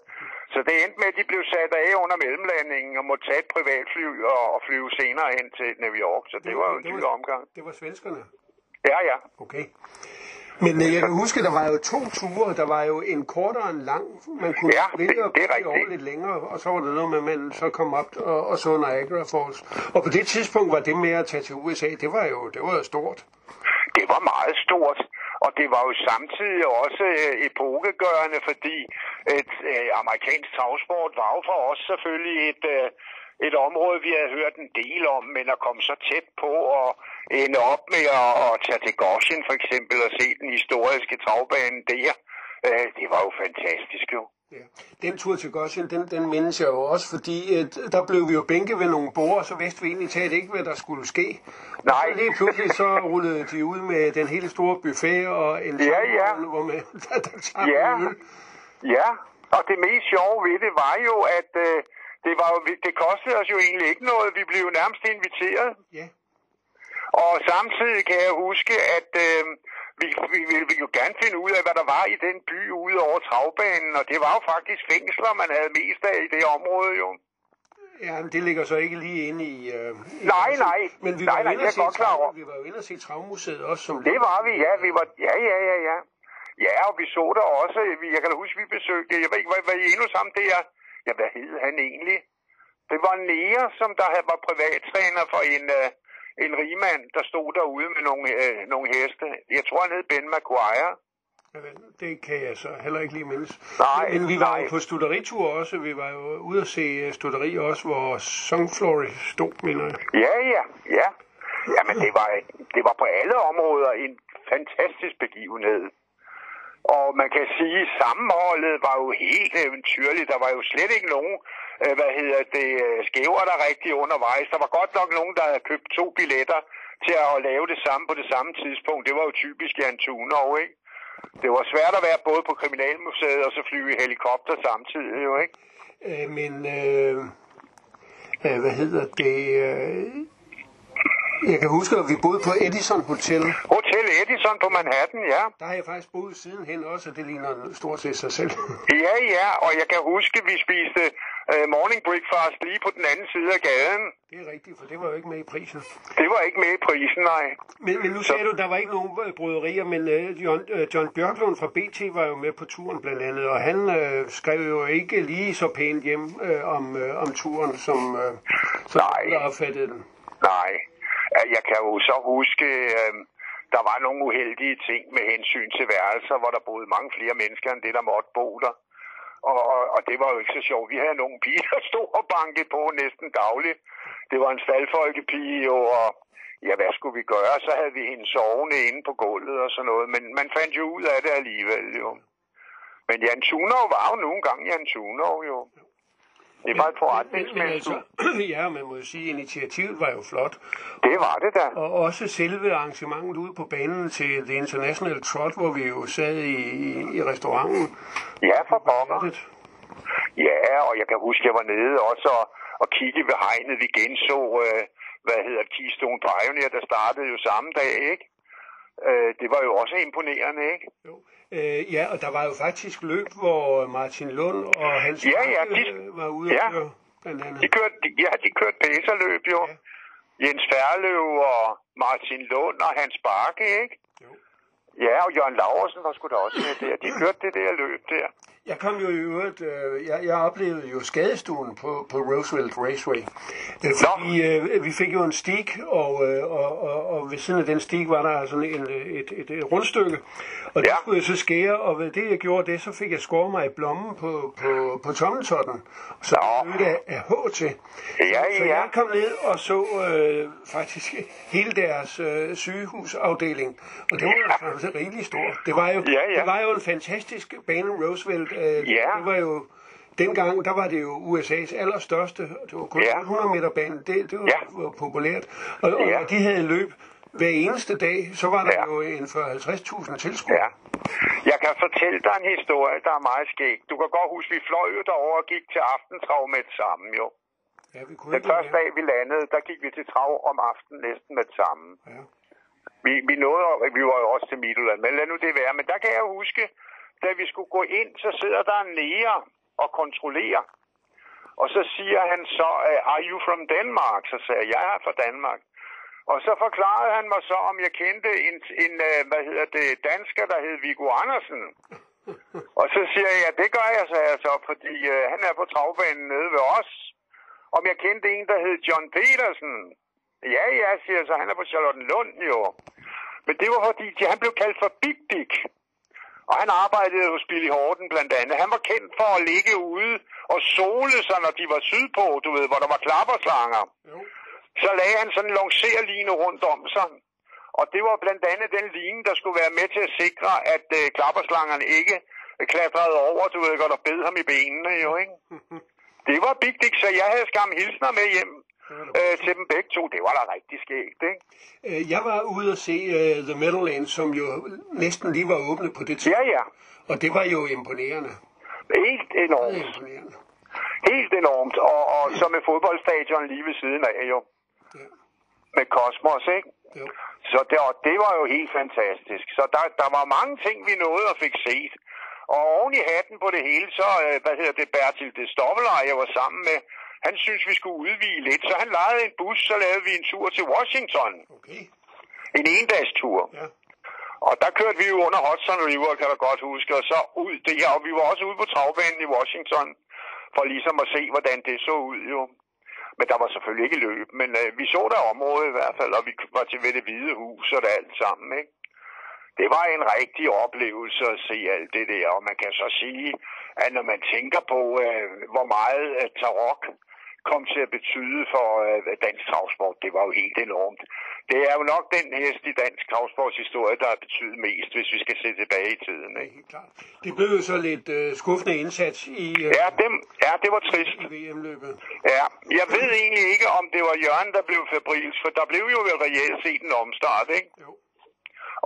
Så det endte med, at de blev sat af under mellemlandingen og måtte tage et privatfly og, og flyve senere hen til New York. Så det, det var jo en dyr omgang. Det var svenskerne? Ja, ja. Okay. Men øh, jeg kan huske, der var jo to ture. Der var jo en kortere og en lang. Man kunne Ja, vælge det- at det blive over lidt længere, og så var det noget med, at man så kom op og, og så Niagara Falls. Og på det tidspunkt var det med at tage til USA, det var jo, det var jo stort. Det var meget stort, og det var jo samtidig også øh, epokegørende, fordi et øh, amerikansk travsport var jo for os selvfølgelig et, øh, et område, vi havde hørt en del om, men at komme så tæt på og ende op med at, at tage til Goshen for eksempel og se den historiske travbane der, øh, det var jo fantastisk jo. Ja. Den tur til Goshen, den, den mindes jeg jo også, fordi at, der blev vi jo bænket ved nogle borde, og så vidste vi egentlig talt ikke, hvad der skulle ske. Nej. Og lige pludselig så rullede de ud med den hele store buffet og en Ja, ja. hvor man [LAUGHS] der, der Ja. øl. Ja, og det mest sjove ved det var jo, at øh, det, var jo, det kostede os jo egentlig ikke noget. Vi blev jo nærmest inviteret. Ja. Og samtidig kan jeg huske, at øh, vi, vi ville jo gerne finde ud af, hvad der var i den by ude over travbanen. Og det var jo faktisk fængsler, man havde mest af i det område jo. Ja, men det ligger så ikke lige inde i... Øh, i Nej, nej. Men vi Nej, var, nej, jeg er godt klar over. vi var jo inde og se Travmuseet også, som Det var vi, ja. Vi var, ja, ja, ja, ja. Ja, og vi så der også, vi- jeg kan da huske, vi besøgte, jeg ved ikke, var, var I endnu sammen der? Ja, hvad hed han egentlig? Det var Nea, som der var privattræner for en, øh, en rigmand, der stod derude med nogle, øh, nogle heste. Jeg tror, han hed Ben Maguire. Det kan jeg så heller ikke lige mindes. Nej, Men vi var nej. jo på studeritur også. Vi var jo ude at se øh, studeri også, hvor Songflory stod, mener jeg. Ja, ja, ja. Jamen, det var, det var på alle områder en fantastisk begivenhed. Og man kan sige, at sammenholdet var jo helt eventyrligt. Der var jo slet ikke nogen, øh, hvad hedder det, øh, skæver der rigtig undervejs. Der var godt nok nogen, der havde købt to billetter til at lave det samme på det samme tidspunkt. Det var jo typisk Jan Thunov, ikke? Det var svært at være både på Kriminalmuseet og så flyve i helikopter samtidig, jo, ikke? Øh, men, øh, øh hvad hedder det? Øh, jeg kan huske, at vi boede på Edison Hotel. Hotel Edison på Manhattan, ja. Der har jeg faktisk boet sidenhen også, og det ligner stort set sig selv. [LAUGHS] Ja, ja, og jeg kan huske, at vi spiste uh, morning breakfast lige på den anden side af gaden. Det er rigtigt, for det var jo ikke med i prisen. Det var ikke med i prisen, nej. Men, men nu sagde du, at der var ikke nogen øh, bryderier, men øh, John, øh, John Bjørklund fra BT var jo med på turen blandt andet, og han øh, skrev jo ikke lige så pænt hjem øh, om, øh, om turen, som, øh, som Nej. opfattede den. Nej. Jeg kan jo så huske, øh, der var nogle uheldige ting med hensyn til værelser, hvor der boede mange flere mennesker end det, der måtte bo der. Og, og, og det var jo ikke så sjovt. Vi havde nogle piger, der stod og bankede på næsten dagligt. Det var en staldfolkepige jo, og ja, hvad skulle vi gøre? Så havde vi hende sovende inde på gulvet og sådan noget. Men man fandt jo ud af det alligevel jo. Men Jan Tunov var jo nogle gange Jan Tunov jo. Det var et forretningsmenneske. altså, [CLEARS THROAT] ja, man må jo sige, at initiativet var jo flot. Det var det da. Og også selve arrangementet ude på banen til The International Trot, hvor vi jo sad i, i, restauranten. Ja, for pokker. Det- Ja, og jeg kan huske, jeg var nede også og, og kigge ved hegnet. Vi genså, øh, hvad hedder Keystone Pioneer, der startede jo samme dag, ikke? Øh, det var jo også imponerende, ikke? Jo. Øh, ja, og der var jo faktisk løb, hvor Martin Lund og Hans Ja, ja, de- øh, var ude ja. at køre, blandt andet. De kørte, de, ja, de kørte pacerløb jo. Ja. Jens Færløv og Martin Lund og Hans Bakke, ikke? Jo. Ja, og Jørgen Laversen var sgu da også med der. De kørte det der løb der. Jeg kom jo i øvrigt, øh, jeg, jeg oplevede jo skadestuen på, på Roosevelt Raceway. Øh, fordi øh, vi fik jo en stig, og, øh, og, og, og ved siden af den stig var der sådan en, et, et, et rundstykke. Og det Ja. skulle jeg så skære, og ved det jeg gjorde det, så fik jeg skåret mig i blommen på, på, på tommeltotten. Så Nå. det af, H til. Ja, Så ja. jeg kom ned og så øh, faktisk hele deres øh, sygehusafdeling, og det var altså rigtig stort. Det var jo, Ja, ja. det var jo en fantastisk bane, Roosevelt. Øh, Ja. Det var jo, dengang, der var det jo USA's allerstørste, det var kun Ja. 100 meter bane, det, det var, Ja. var populært. Og, og Ja. når de havde løb hver eneste dag, så var der Ja. jo en 40-50.000 tilskuere. Ja. Jeg kan fortælle dig en historie, der er meget skæg. Du kan godt huske, vi fløj jo derover og gik til aftentrav med det samme, jo. Ja, vi kunne Den første dag, vi landede, der gik vi til trav om aftenen næsten med det samme. Ja. Vi, vi nåede, vi var jo også til Midtjylland, men lad nu det være. Men der kan jeg huske, da vi skulle gå ind, så sidder der en nære og kontrollerer. Og så siger han så, øh, are you from Denmark? Så sagde jeg, jeg er fra Danmark. Og så forklarede han mig så, om jeg kendte en, en øh, hvad hedder det, dansker, der hed Viggo Andersen. Og så siger jeg, ja, det gør jeg, sagde jeg så, fordi øh, han er på travbanen nede ved os. Om jeg kendte en, der hed John Petersen. Ja, ja, siger jeg så, han er på Charlottenlund jo. Men det var fordi, de- han blev kaldt for Big Dick. Og han arbejdede hos Billy Horton blandt andet. Han var kendt for at ligge ude og sole sig, når de var sydpå, du ved, hvor der var klapperslanger. Jo. Så lagde han sådan en longerline rundt om sig. Og det var blandt andet den line, der skulle være med til at sikre, at øh, klapperslangerne ikke øh, klatrede over, du ved godt, og bed ham i benene jo, ikke? [LAUGHS] Det var Big Dick, så jeg havde skam hilsner med hjem øh, til dem begge to. Det var da rigtig skægt, ikke? Øh, Jeg var ude og se uh, The Meadowlands, som jo næsten lige var åbnet på det Ja, tidspunkt. ja. Og det var jo imponerende. Helt enormt. Meget imponerende. Helt enormt. Og, og så med fodboldstadion lige ved siden af, jo. Ja. Med Kosmos, ikke? Jo. Så det, og det var jo helt fantastisk. Så der, der var mange ting, vi nåede og fik set. Og oven i hatten på det hele, så, øh, hvad hedder det, Bertil det Stoppelej, jeg var sammen med, han synes vi skulle udvide lidt, så han lejede en bus, så lavede vi en tur til Washington. Okay. En endagstur. Ja. Og der kørte vi jo under Hudson River, kan du godt huske, og så ud der, og vi var også ude på travbanen i Washington, for ligesom at se, hvordan det så ud jo. Men der var selvfølgelig ikke løb, men øh, vi så der området i hvert fald, og vi var til ved det hvide hus og det alt sammen, ikke? Det var en rigtig oplevelse at se alt det der, og man kan så sige, at når man tænker på, øh, hvor meget øh, Tarok kom til at betyde for øh, dansk travsport, det var jo helt enormt. Det er jo nok den hest i dansk travsports historie, der har betydet mest, hvis vi skal se tilbage i tiden. Det Ikke? helt klart. Det blev jo så lidt uh, skuffende indsats i, uh, Ja, dem, ja, det var trist. i VM-løbet. Ja, jeg ved egentlig ikke, om det var Jørgen, der blev febrilsk, for der blev jo vel reelt set en omstart, ikke? Jo.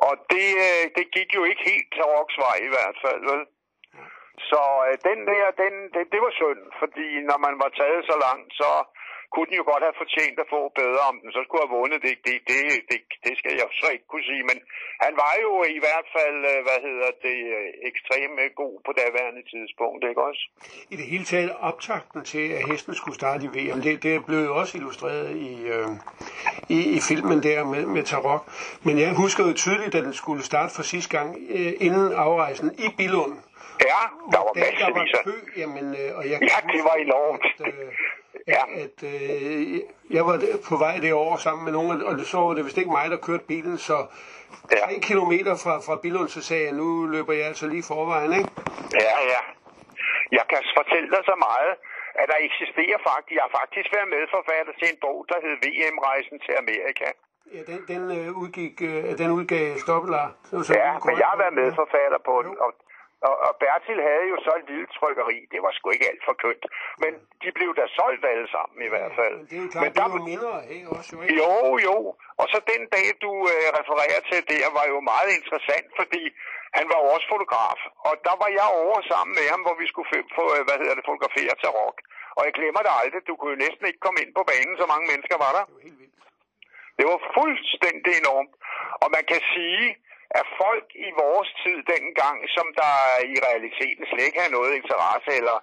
Og det, øh, det gik jo ikke helt til Roks vej i hvert fald, vel? Så øh, den der, den, det, det var synd, fordi når man var taget så langt, så kunne den jo godt have fortjent at få bedre, om den så skulle have vundet. Det, det, det, det, det skal jeg så ikke kunne sige, men han var jo i hvert fald, øh, hvad hedder det, øh, ekstremt øh, god på daværende tidspunkt, ikke også? I det hele taget optakten til, at hesten skulle starte i VM, det, det blev jo også illustreret i, øh, i, i filmen der med, med Tarok. Men jeg husker jo tydeligt, at den skulle starte for sidste gang øh, inden afrejsen i Billund. Ja, der var Da der var kø, jamen, øh, og jeg Ja, det var enormt. At, øh, Ja. at, øh, jeg var på vej derover sammen med nogen, og så var det vist ikke mig, der kørte bilen, så Ja. tre kilometer fra, fra Billund, så sagde jeg, nu løber jeg altså lige forvejen, ikke? Ja, ja. Jeg kan fortælle dig så meget, at der eksisterer faktisk... Jeg har faktisk været medforfatter til en bog, der hed VM-rejsen til Amerika. Ja, den, den øh, udgik, øh, den udgav Stoppelar. Var så Ja, en men jeg har været medforfatter på den. Og, og, og Bertil havde jo så et lille trykkeri. Det var sgu ikke alt for kønt. Men de blev da solgt alle sammen i hvert fald. Men det er jo klart, men det der, er jo mindre af også, jo ikke? jo, jo. Og så den dag, du øh, refererer til der, var jo meget interessant, fordi han var jo også fotograf. Og der var jeg over sammen med ham, hvor vi skulle få, få øh, hvad hedder det, fotografere til rock. Og jeg glemmer det aldrig. Du kunne jo næsten ikke komme ind på banen, så mange mennesker var der. Det var helt vildt. Det var fuldstændig enormt. Og man kan sige, at folk i vores tid dengang, som der i realiteten slet ikke havde noget interesse, eller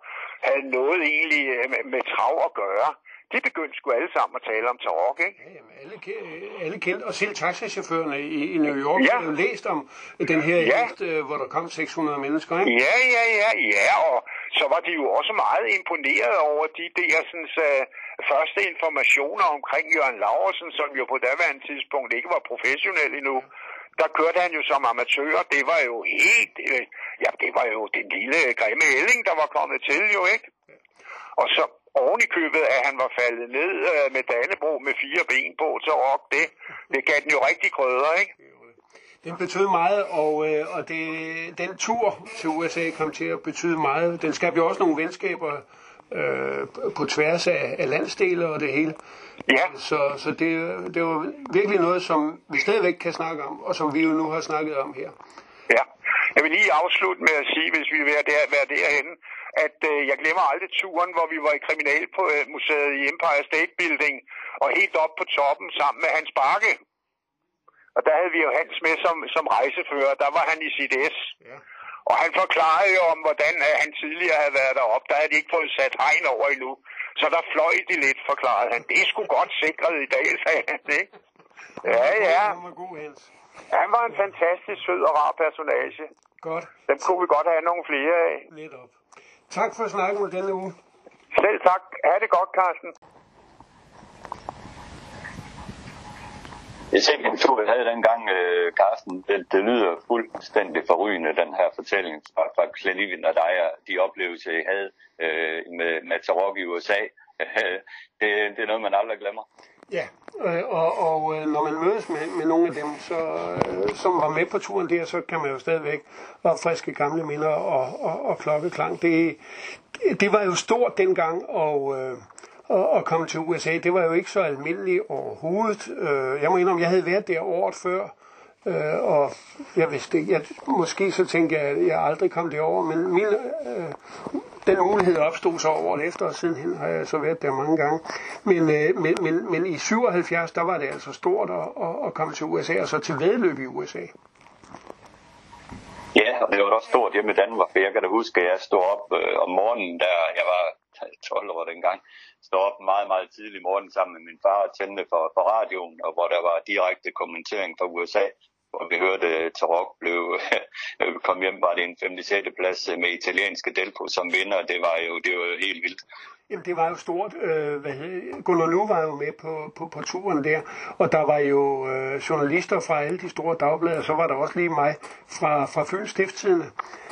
havde noget egentlig øh, med, med trav at gøre, de begyndte sgu alle sammen at tale om tarok, ikke? Ja, jamen, alle, alle kendte, og selv taxichaufførerne i, i New York Ja. har jo læst om den her Ja. hest, øh, hvor der kom 600 mennesker, ikke? Ja, ja, ja, ja, og så var de jo også meget imponeret over de der sådan, uh, første informationer omkring Jørgen Laursen, som jo på daværende tidspunkt ikke var professionel endnu. Der kørte han jo som amatør, det var jo helt, øh, ja, det var jo den lille grimme Elling, der var kommet til jo, ikke? Og så oven i købet, at han var faldet ned øh, med Dannebro med fire ben på til rock, det, det gav den jo rigtig krødder, ikke? Den betød meget, og, øh, og det, den tur til USA kom til at betyde meget. Den skabte jo også nogle venskaber øh, på tværs af, af landsdele og det hele. Ja. Så, så det, det var virkelig noget, som vi stadigvæk kan snakke om, og som vi jo nu har snakket om her. Ja. Jeg vil lige afslutte med at sige, hvis vi være, der, være derhenne, at øh, jeg glemmer aldrig turen, hvor vi var i Kriminalmuseet i Empire State Building, og helt op på toppen sammen med Hans Bakke. Og der havde vi jo Hans med som, som rejsefører, der var han i sit S. Ja. Og han forklarede jo om, hvordan uh, han tidligere havde været deroppe. Der havde de ikke fået sat hegn over endnu. Så der fløj de lidt, forklarede han. Det er sgu godt sikret i dag, sagde han, ikke? Ja, ja. Han var god, Hans. Han var en fantastisk sød og rar personage. Godt. Dem kunne vi godt have nogle flere af. Lidt op. Tak for snakken med denne uge. Selv tak. Ha' det godt, Carsten. Jeg tænkte, at vi havde dengang, øh, Carsten, det, det lyder fuldstændig forrygende, den her fortælling fra, fra Clelivin og dig, og de oplevelser, I havde øh, med, med Tarok i USA. [LAUGHS] det, det er noget, man aldrig glemmer. Ja, øh, og, og øh, når man mødes med, med nogle af dem, så, øh, som var med på turen der, så kan man jo stadigvæk opfriske gamle minder og, og, og klokkeklang. Det, det var jo stort dengang, og... Øh, at, komme til USA. Det var jo ikke så almindeligt overhovedet. Øh, jeg må indrømme, jeg havde været der året før, øh, og jeg vidste ikke, jeg, måske så tænkte jeg, at jeg aldrig kom derover, men min, øh, den mulighed opstod så året efter, og sidenhen har jeg så været der mange gange. Men, øh, men, men, men i 77, der var det altså stort at, at, at komme til USA, og så til vedløb i USA. Ja, og det var også stort hjemme i Danmark, for jeg kan da huske, at jeg stod op øh, om morgenen, der jeg var 12 år dengang, stod op meget, meget tidlig morgen sammen med min far og tændte for, for radioen, og hvor der var direkte kommentering fra USA, hvor vi hørte, at Tarok blev, øh, kom hjem, var det en 5. 6. plads øh, med italienske Delpo som vinder. Det var jo, det var jo helt vildt. Jamen, det var jo stort. Øh, hvad hed, Gunnar Nu var jo med på, på, på turen der, og der var jo øh, journalister fra alle de store dagblade, og så var der også lige mig fra, fra Fyns Stifttidene,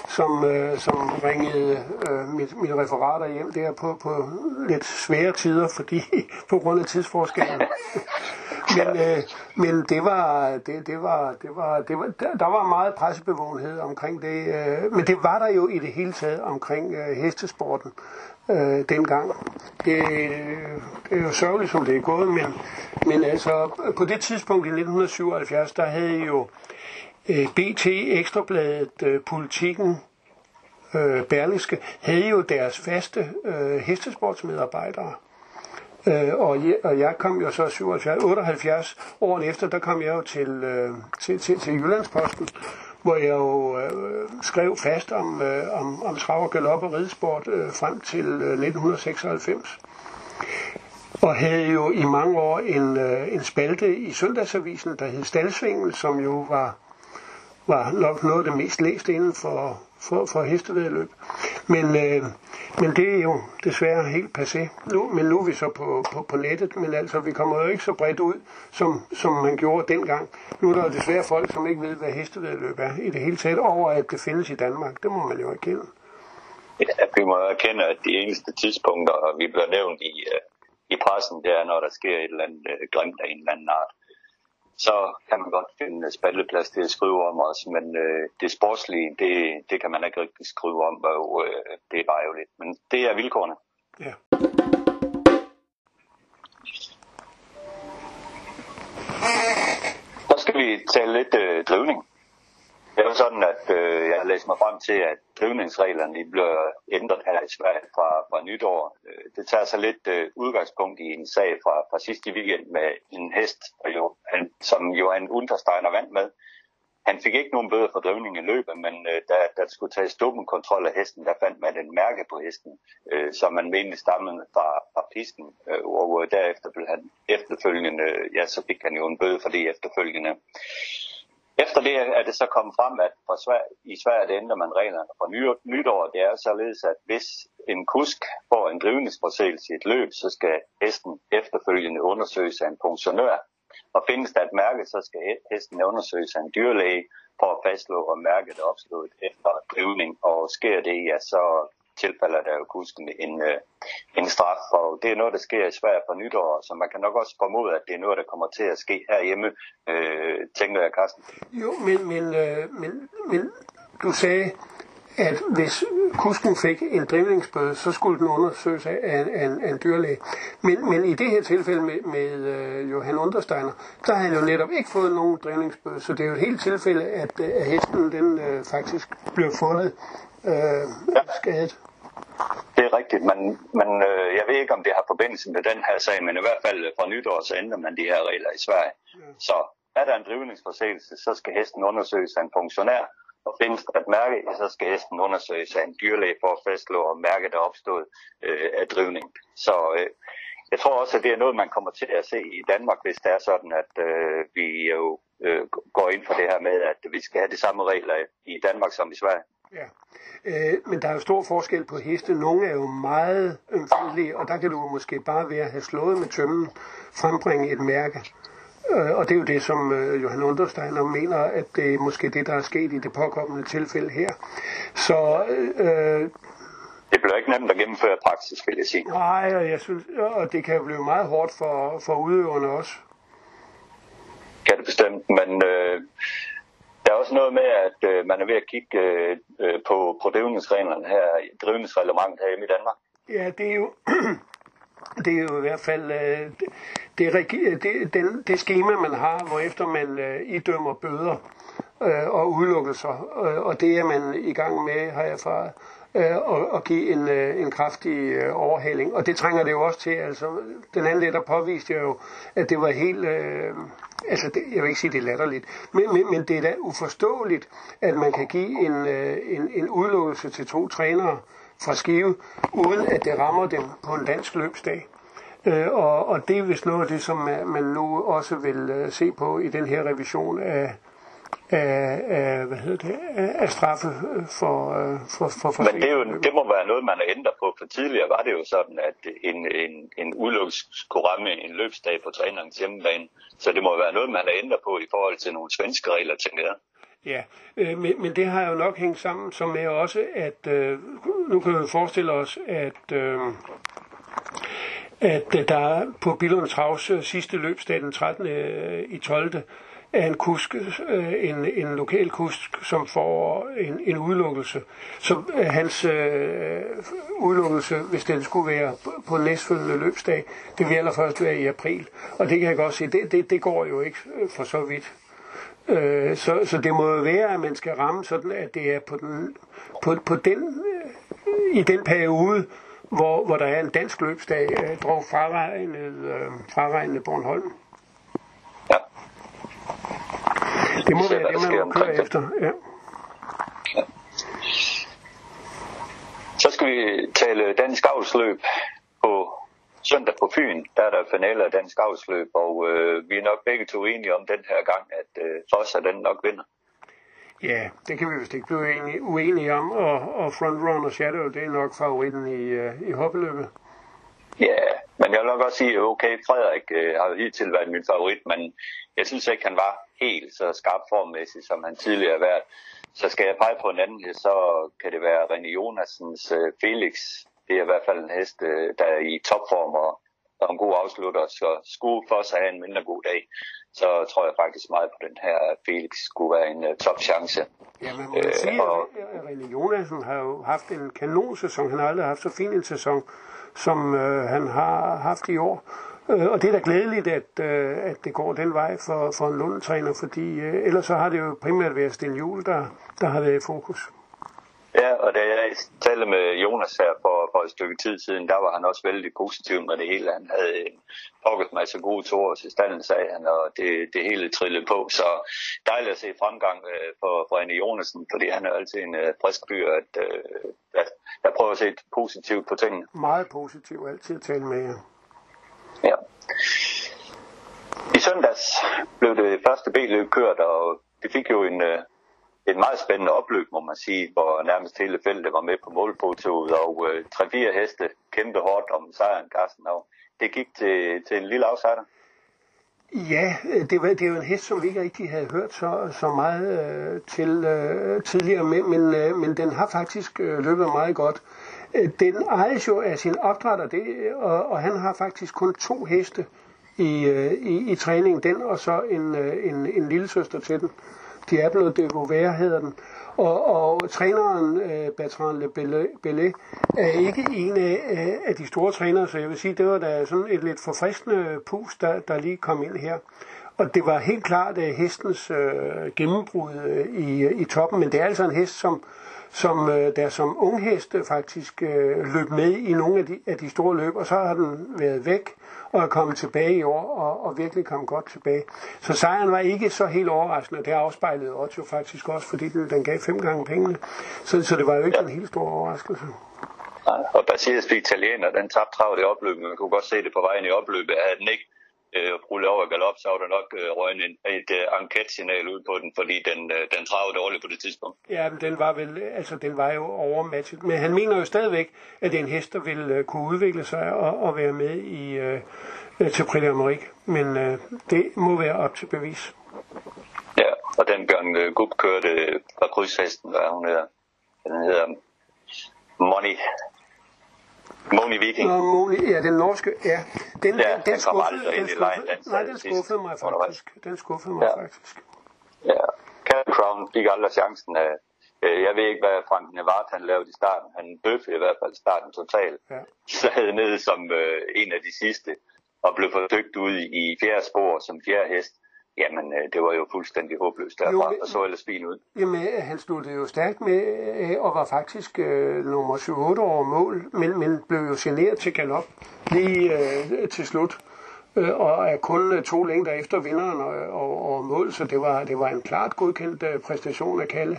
som, øh, som ringede øh, mit, mine referater hjem der på, på lidt svære tider, fordi [LAUGHS] på grund af tidsforskellen. [LAUGHS] men, øh, men det var, det, det var, det var, det var, der, der var meget pressebevågenhed omkring det, øh, men det var der jo i det hele taget omkring øh, hestesporten øh, dengang. Det, det er jo sørgeligt, som det er gået, men, men altså på det tidspunkt i 1977, der havde jo øh, BT, Ekstrabladet, øh, Politikken, øh, Berlingske, havde jo deres faste øh, hestesportsmedarbejdere. Øh, og, jeg, og jeg kom jo så 77, 78 år efter, der kom jeg jo til, øh, til, til, til Jyllandsposten, hvor jeg jo øh, skrev fast om, øh, om, om trav og galop og ridesport øh, frem til øh, 1996. Og havde jo i mange år en, øh, en spalte i Søndagsavisen, der hed Stalsvingel, som jo var, var nok noget af det mest læste inden for, for, for hestevedløb. Men, øh, men det er jo desværre helt passé. Nu, men nu er vi så på, på, på nettet, men altså vi kommer jo ikke så bredt ud, som, som man gjorde dengang. Nu er der jo desværre folk, som ikke ved, hvad hestevedløb er i det hele taget, over at det findes i Danmark. Det må man jo erkende. Ja, vi må erkende, at de eneste tidspunkter, vi bliver nævnt i, øh, i pressen, det er, når der sker et eller andet øh, grimt af en eller anden art så kan man godt finde spalteplads til at skrive om os, men øh, det sportslige, det, det kan man ikke rigtig skrive om, og øh, det er bare jo lidt. Men det er vilkårene. Ja. Så skal vi tale lidt øh, drivning. Det er jo sådan, at øh, jeg har læst mig frem til, at drivningsreglerne de bliver ændret her i Sverige fra, fra nytår. Øh, det tager sig lidt øh, udgangspunkt i en sag fra, fra sidste weekend med en hest, og jo, han, som Johan Untersteiner vandt med. Han fik ikke nogen bøde for drivning i løbet, men øh, da, da der skulle tages kontrol af hesten, der fandt man en mærke på hesten, øh, som man mente stammede fra, fra pisken, øh, og øh, derefter blev han efterfølgende, øh, ja, så fik han jo en bøde for det efterfølgende. Efter det er det så kommet frem, at for Sverige, i Sverige det ændrer man reglerne for nytår. Det er således, at hvis en kusk får en drivningsforseelse i et løb, så skal hesten efterfølgende undersøges af en funktionør. Og findes der et mærke, så skal hesten undersøges af en dyrlæge for at fastslå, om mærket er opstået efter drivning. Og sker det, ja, så tilfælde der jo kusken en, øh, en straf. Og det er noget, der sker i Sverige på nytår, så man kan nok også formode, at det er noget, der kommer til at ske herhjemme, øh, tænker jeg, Carsten. Jo, men, men, øh, men, men du sagde, at hvis kusken fik en drivningsbøde, så skulle den undersøges af en, en, en dyrlæge. Men, men i det her tilfælde med, med uh, Johan Understeiner, der havde han jo netop ikke fået nogen drivningsbøde, så det er jo et helt tilfælde, at, øh, at hesten den uh, faktisk blev fundet uh, ja. skadet. Det er rigtigt, men, men øh, jeg ved ikke, om det har forbindelse med den her sag, men i hvert fald fra nytår, så ændrer man de her regler i Sverige. Ja. Så er der en drivningsforseelse, så skal hesten undersøges af en funktionær, og findes der et mærke, så skal hesten undersøges af en dyrlæge for at fastslå, om mærket er opstået øh, af drivning. Så øh, jeg tror også, at det er noget, man kommer til at se i Danmark, hvis det er sådan, at øh, vi jo øh, går ind for det her med, at vi skal have de samme regler i Danmark som i Sverige. Ja, øh, men der er jo stor forskel på heste. Nogle er jo meget ømfældelige, og der kan du måske bare ved at have slået med tømmen frembringe et mærke. Øh, og det er jo det, som øh, Johan Understeiner mener, at det er måske det, der er sket i det påkommende tilfælde her. Så øh, det bliver ikke nemt at gennemføre praksis, vil jeg sige. Nej, og, jeg synes, og det kan jo blive meget hårdt for, for udøverne også. Kan det bestemt, men øh, der er også noget med, at øh, man er ved at kigge øh, øh på, på drivningsreglerne her, drivningsreglementet her i Danmark. Ja, det er jo, [CLEARS THROAT] det er jo i hvert fald øh, det, det, det, den, det schema, man har, hvor efter man øh, idømmer bøder øh, og udelukkelser, øh, og det er man i gang med, har jeg erfaret Øh, og, og give en, øh, en kraftig øh, overhaling. Og det trænger det jo også til. Altså, den anden letter påviste jo, at det var helt... Øh, altså, det, jeg vil ikke sige, det er latterligt, men, men, men det er da uforståeligt, at man kan give en, øh, en, en udelukkelse til to trænere fra Skive, uden at det rammer dem på en dansk løbsdag. Øh, og, og det er vist noget af det, som øh, man nu også vil øh, se på i den her revision af, af, af, hvad hedder det, af straffe for, for, for, for Men det, er jo, det må være noget, man har ændret på, for tidligere var det jo sådan, at en, en, en kunne ramme en løbsdag på trænerens hjemmebane. Så det må være noget, man har ændret på i forhold til nogle svenske regler, tænker jeg. Ja, øh, men, men det har jo nok hængt sammen som med også, at øh, nu kan vi forestille os, at øh, at der på Billund Travs sidste løbsdag den 13. i 12 af en kusk, øh, en, en lokal kusk, som får en, en udelukkelse. Så øh, hans øh, udelukkelse, hvis den skulle være på næstfølgende løbsdag, det vil allerførst være i april. Og det kan jeg godt se, det, det, det går jo ikke øh, for så vidt. Øh, så, så det må jo være, at man skal ramme sådan, at det er på den, på, på den, øh, i den periode, hvor, hvor der er en dansk løbsdag, øh, drog fraregnet, øh, fraregnet Bornholm. Det må være det, man må køre efter. Ja. ja. Så skal vi tale dansk avlsløb på søndag på Fyn. Der er der finale af dansk avlsløb, og øh, vi er nok begge to enige om den her gang, at øh, Fossa den nok vinder. Ja, det kan vi vist ikke blive enige, uenige om, og, og Frontrunner Shadow, det er nok favoritten i, uh, i hoppeløbet. Ja, men jeg vil nok også sige, okay, Frederik øh, har jo hidtil været min favorit, men jeg synes ikke, han var helt så skarp formmæssigt, som han tidligere har været. Så skal jeg pege på en anden så kan det være René Jonassens uh, Felix. Det er i hvert fald en hest, uh, der er i topform og, og en god afslutter. Så skulle for sig have en mindre god dag, så tror jeg faktisk meget på den her Felix skulle være en uh, top chance. Ja, man må øh, sige, og, at René Jonassen har jo haft en kanonsæson. Han har aldrig haft så fin en sæson, som øh, han har haft i år. Øh, og det er da glædeligt, at, øh, at det går den vej for, for en Lundtræner, fordi øh, ellers så har det jo primært været Sten Juhl, der, der har været i fokus. Ja, og da jeg talte med Jonas her for, for et stykke tid siden, der var han også vældig positiv med det hele. Han havde pokket mig så gode to år til standen, sagde han, og det, det hele trillede på. Så dejligt at se fremgang øh, for, for Anne Jonasen, fordi han er altid en øh, frisk by, at, øh, at jeg prøver at se positivt på tingene. Meget positivt, altid at tale med jer. Ja. I søndags blev det første B-løb kørt, og det fik jo en, øh, en meget spændende opløb, må man sige, hvor nærmest hele feltet var med på målfotoet, og øh, tre-fire heste kæmpe hårdt om sejren, Carsten, og det gik til, til en lille outsider. Ja, det, var, det er jo en hest, som vi ikke rigtig havde hørt så, så meget øh, til øh, tidligere, men, men, øh, men den har faktisk øh, løbet meget godt. Øh, den ejes jo af sin opdrætter, det, og, og han har faktisk kun to heste i, øh, i, i træningen, den og så en, øh, en, en lille søster til den. Diablo det være, hedder den. Og, og træneren, øh, Bertrand Le Bellet, er ikke en af, af de store trænere, så jeg vil sige, det var da sådan et lidt forfriskende pus, der, der lige kom ind her. og det var helt klart uh, hestens øh, gennembrud i, i toppen, men det er altså en hest, som, som øh, der som unghest faktisk øh, løb med i nogle af de, af de store løb, og så har den været væk og er kommet tilbage i år, og, og virkelig kom godt tilbage. Så sejren var ikke så helt overraskende, det afspejlede Otto faktisk også, fordi den, den gav fem gange pengene. Så, så det var jo ikke ja. en helt stor overraskelse. Nej, og Basilis italiener, den tabte travet i opløbet. Man kunne godt se det på vejen i opløbet. Havde den ikke øh, rullet over galop, så var der nok øh, røgnet en, et øh, enquete-signal ud på den, fordi den, øh, den travede dårligt på det tidspunkt. Ja, men den var vel, altså den var jo overmatchet. Men han mener jo stadigvæk, at det er en hest, der vil øh, kunne udvikle sig og, og være med i, øh, øh til Prix d'Amérique. Men øh, det må være op til bevis. Ja, og den Bjørn øh, Gub kørte fra krydshesten, hvad hun hedder. Den hedder Money Moni Viking. Nå, Moni, ja, den norske, ja. Den, ja, den, den skuffede, den skuffede, nej, den skuffede mig faktisk. Den skuffede mig ja. faktisk. Ja, Cat Crown fik aldrig chancen af, øh, jeg ved ikke, hvad Frank Nevart han lavede i starten. Han bøffede i hvert fald starten totalt. Ja. Sad nede som øh, en af de sidste, og blev forsøgt ud i fjerde spor som fjerde hest. Jamen, øh, det var jo fuldstændig håbløst derfra, jo, og så ellers fint ud. Jamen, øh, han sluttede jo stærkt med, øh, og var faktisk øh, nummer 7-8 over mål, men, men blev jo generet til galop lige øh, til slut, øh, og er kun to længder efter vinderen og, og, og mål, så det var, det var en klart godkendt øh, præstation af Kalle.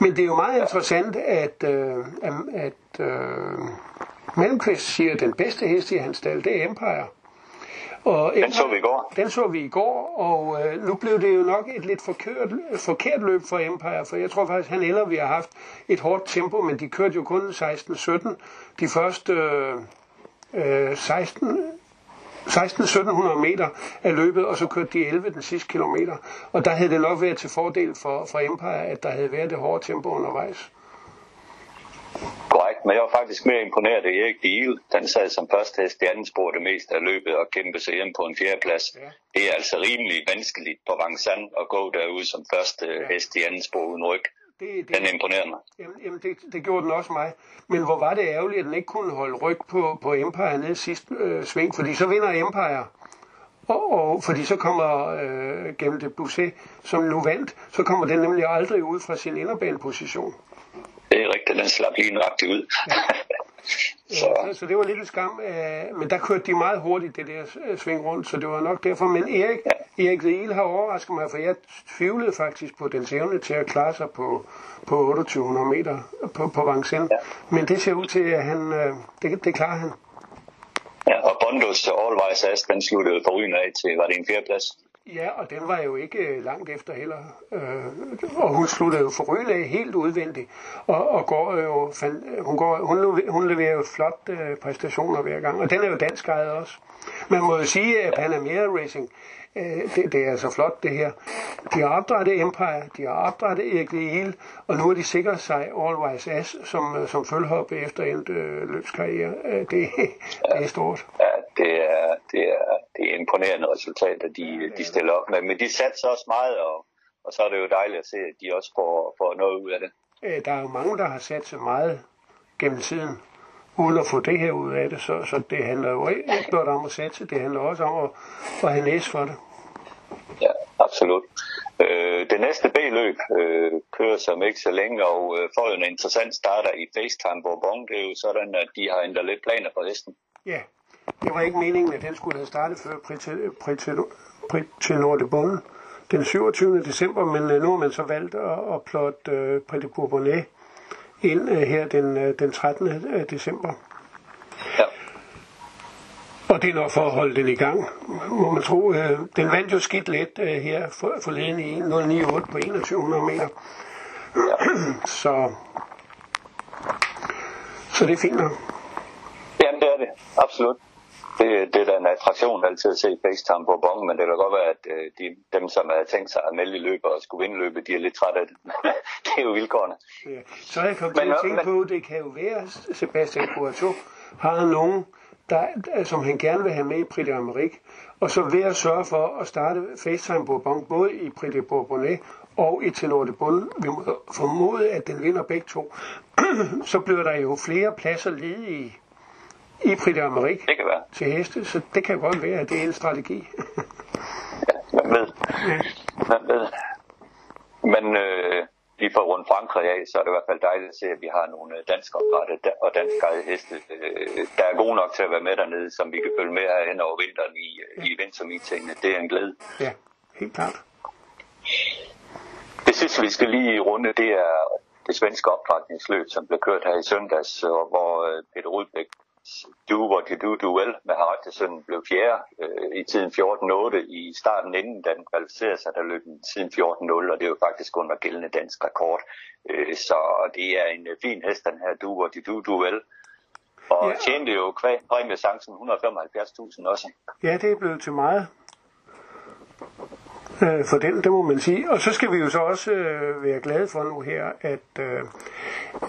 Men det er jo meget interessant, at, øh, at øh, Malmqvist siger, at den bedste hest i hans stald, det er Empire. Og den så vi i går. Den så vi i går, og øh, nu blev det jo nok et lidt forkert, forkert løb for Empire, for jeg tror faktisk, han eller vi har haft et hårdt tempo, men de kørte jo kun 16-17 de første øh, 16 16-1700 meter af løbet, og så kørte de 11 den sidste kilometer. Og der havde det nok været til fordel for, for Empire, at der havde været det hårde tempo undervejs. Men jeg var faktisk mere imponeret af Erik Diel. Den sad som første hest i anden spor det meste af løbet og kæmpe sig hjem på en fjerdeplads. Ja. Det er altså rimelig vanskeligt på Vincennes at gå derude som første ja. hest i anden spor uden ryg. Det, det, den imponerede mig. Jamen, jamen det, det gjorde den også mig. Men hvor var det ærgerligt, at den ikke kunne holde ryg på, på Empire nede sidste øh, sving, fordi så vinder Empire. Og, og fordi så kommer øh, gennem det Busset, som nu vandt, så kommer den nemlig aldrig ud fra sin inderbaneposition. Det er rigtigt, den slap lige nøjagtigt ud. [LAUGHS] så. Ja, så, så det var lidt en skam. Øh, men der kørte de meget hurtigt, det der øh, sving rundt, så det var nok derfor. Men Erik, ja. Erik Riel har overrasket mig, for jeg tvivlede faktisk på den evne til at klare sig på, på 2800 meter på, på Vincennes. Ja. Men det ser ud til, at han, øh, det, det klarer han. Ja, og Bondos All Wise Ass, den sluttede på af til, var det en fjerdeplads? Ja, og den var jo ikke øh, langt efter heller. Øh, og hun sluttede jo for af helt udvendigt. Og, og går jo, hun, går, hun, hun leverer jo flot øh, præstationer hver gang. Og den er jo dansk ejet også. Man må jo sige, at Panamera Racing, det, det er altså flot det her. De har opdrettet Empire, de har opdrettet Erik Liel, og nu har de sikret sig Wise Ass som, øh, som følgehoppe efter endt øh, løbskarriere. Øh, det, det er stort. Ja, det er, det er, det er imponerende resultat, at de, de stiller op med. Men de satser også meget, og, og så er det jo dejligt at se, at de også får, får noget ud af det. Der er jo mange, der har sat sig meget gennem tiden uden at få det her ud af det. Så, så det handler jo ikke blot om at satse, det handler også om at, at have næs for det. Absolut. Øh, det næste B-løb øh, kører som ikke så længe, og øh, får en interessant starter i FaceTime Bourbon. Det er jo sådan, at de har ændret lidt planer for hesten. Ja, det var ikke meningen, at den skulle have startet før Pritilor de Bonne den 27. december, men øh, nu har man så valgt at, at plotte øh, Prix de Bourbonnais ind øh, her den, øh, den 13. Øh, december. Og det er nok for at holde den i gang, må man tro. Den vandt jo skidt let her forleden i 098 på 2100 meter. [CLEARS THROAT] Så, så det er fint nok. Jamen det er det, absolut det, det er da en attraktion altid at se FaceTime på bongen, men det kan godt være, at øh, de, dem, som har tænkt sig at melde løber og skulle vinde løbet, de er lidt trætte af det. [LAUGHS] det er jo vilkårene. Ja. Så jeg kan til at tænke men... på, det kan jo være, Sebastian Courtois har nogen, der, som han gerne vil have med i Prix d'Amérique, og så ved at sørge for at starte FaceTime Bourbon, både i Prix de Bourbonnais og i Tenor de Bund, vi må formode, at den vinder begge to, [CLEARS THROAT] så bliver der jo flere pladser ledige i Prix d'Amérique det kan være. til heste, så det kan godt være, at det er en strategi. ja, men Hvem ved? Hvem ved? Men øh, lige for rundt Frankrig af, så er det i hvert fald dejligt at se, at vi har nogle øh, dansk opdrætte og dansk heste, øh, der er gode nok til at være med dernede, som vi kan følge med her hen over vinteren i, ja. i vintermeetingene. Det er en glæde. Ja, helt klart. Det sidste, vi skal lige runde, det er det svenske opdrætningsløb, som blev kørt her i søndags, hvor øh, Peter Rudbæk Do What You Do, Do Well med Harald Sønnen blev fjerde øh, i tiden 14.08 i starten inden den kvalificerede sig, der løb den tiden 14.0 og det er jo faktisk under gældende dansk rekord. Øh, så det er en øh, fin hest, den her Do What You Do, Do Well. Og ja. tjente jo præmiesancen 175.000 også. Ja, det er blevet til meget øh, for den, det må man sige. Og så skal vi jo så også øh, være glade for nu her, at, øh,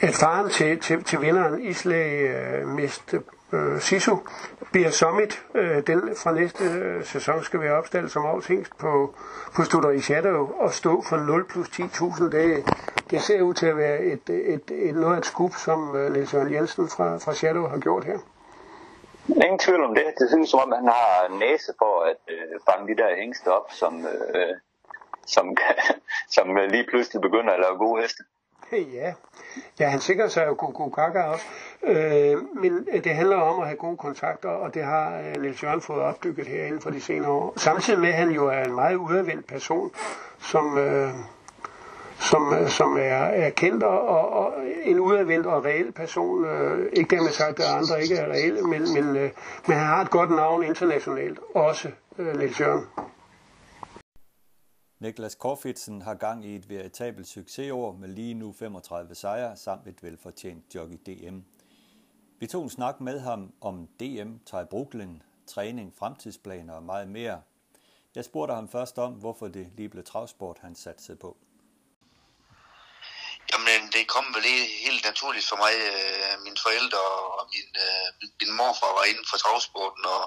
at faren til, til, til vinderen Islag øh, Mist øh, Sisu bliver Summit. Øh, den fra næste øh, sæson skal være opstillet som afshængst på, på Stutter i Shadow og stå for 0 plus 10.000. Det, det ser ud til at være et, et, et, noget af et skub, som øh, Niels Jørgen Jensen fra, fra Shadow har gjort her. Ingen tvivl om det. Det synes som om, han har næse for at øh, fange de der hængste op, som, øh, som, [LAUGHS] som øh, lige pludselig begynder at lave gode heste. [LAUGHS] Ja, ja han sikrer sig jo god Gaga også. Øh, men øh, det handler om at have gode kontakter, og det har øh, Niels Jørgen fået opbygget her inden for de senere år. Samtidig med, at han jo er en meget udadvendt person, som, øh, som, som er, er kendt og, og en udadvendt og reel person. Øh, ikke dermed sagt, at andre ikke er reelle, men, men, øh, men han har et godt navn internationalt, også øh, Niels Jørgen. Niklas Korfitsen har gang i et veritabelt succesår med lige nu 35 sejre samt et velfortjent jockey DM. Vi tog en snak med ham om DM, Thai Brooklyn, træning, fremtidsplaner og meget mere. Jeg spurgte ham først om, hvorfor det lige blev travsport, han satte sig på. Det kom vel helt naturligt for mig. Øh, mine forældre og min, øh, min morfar var inden for travsporten, og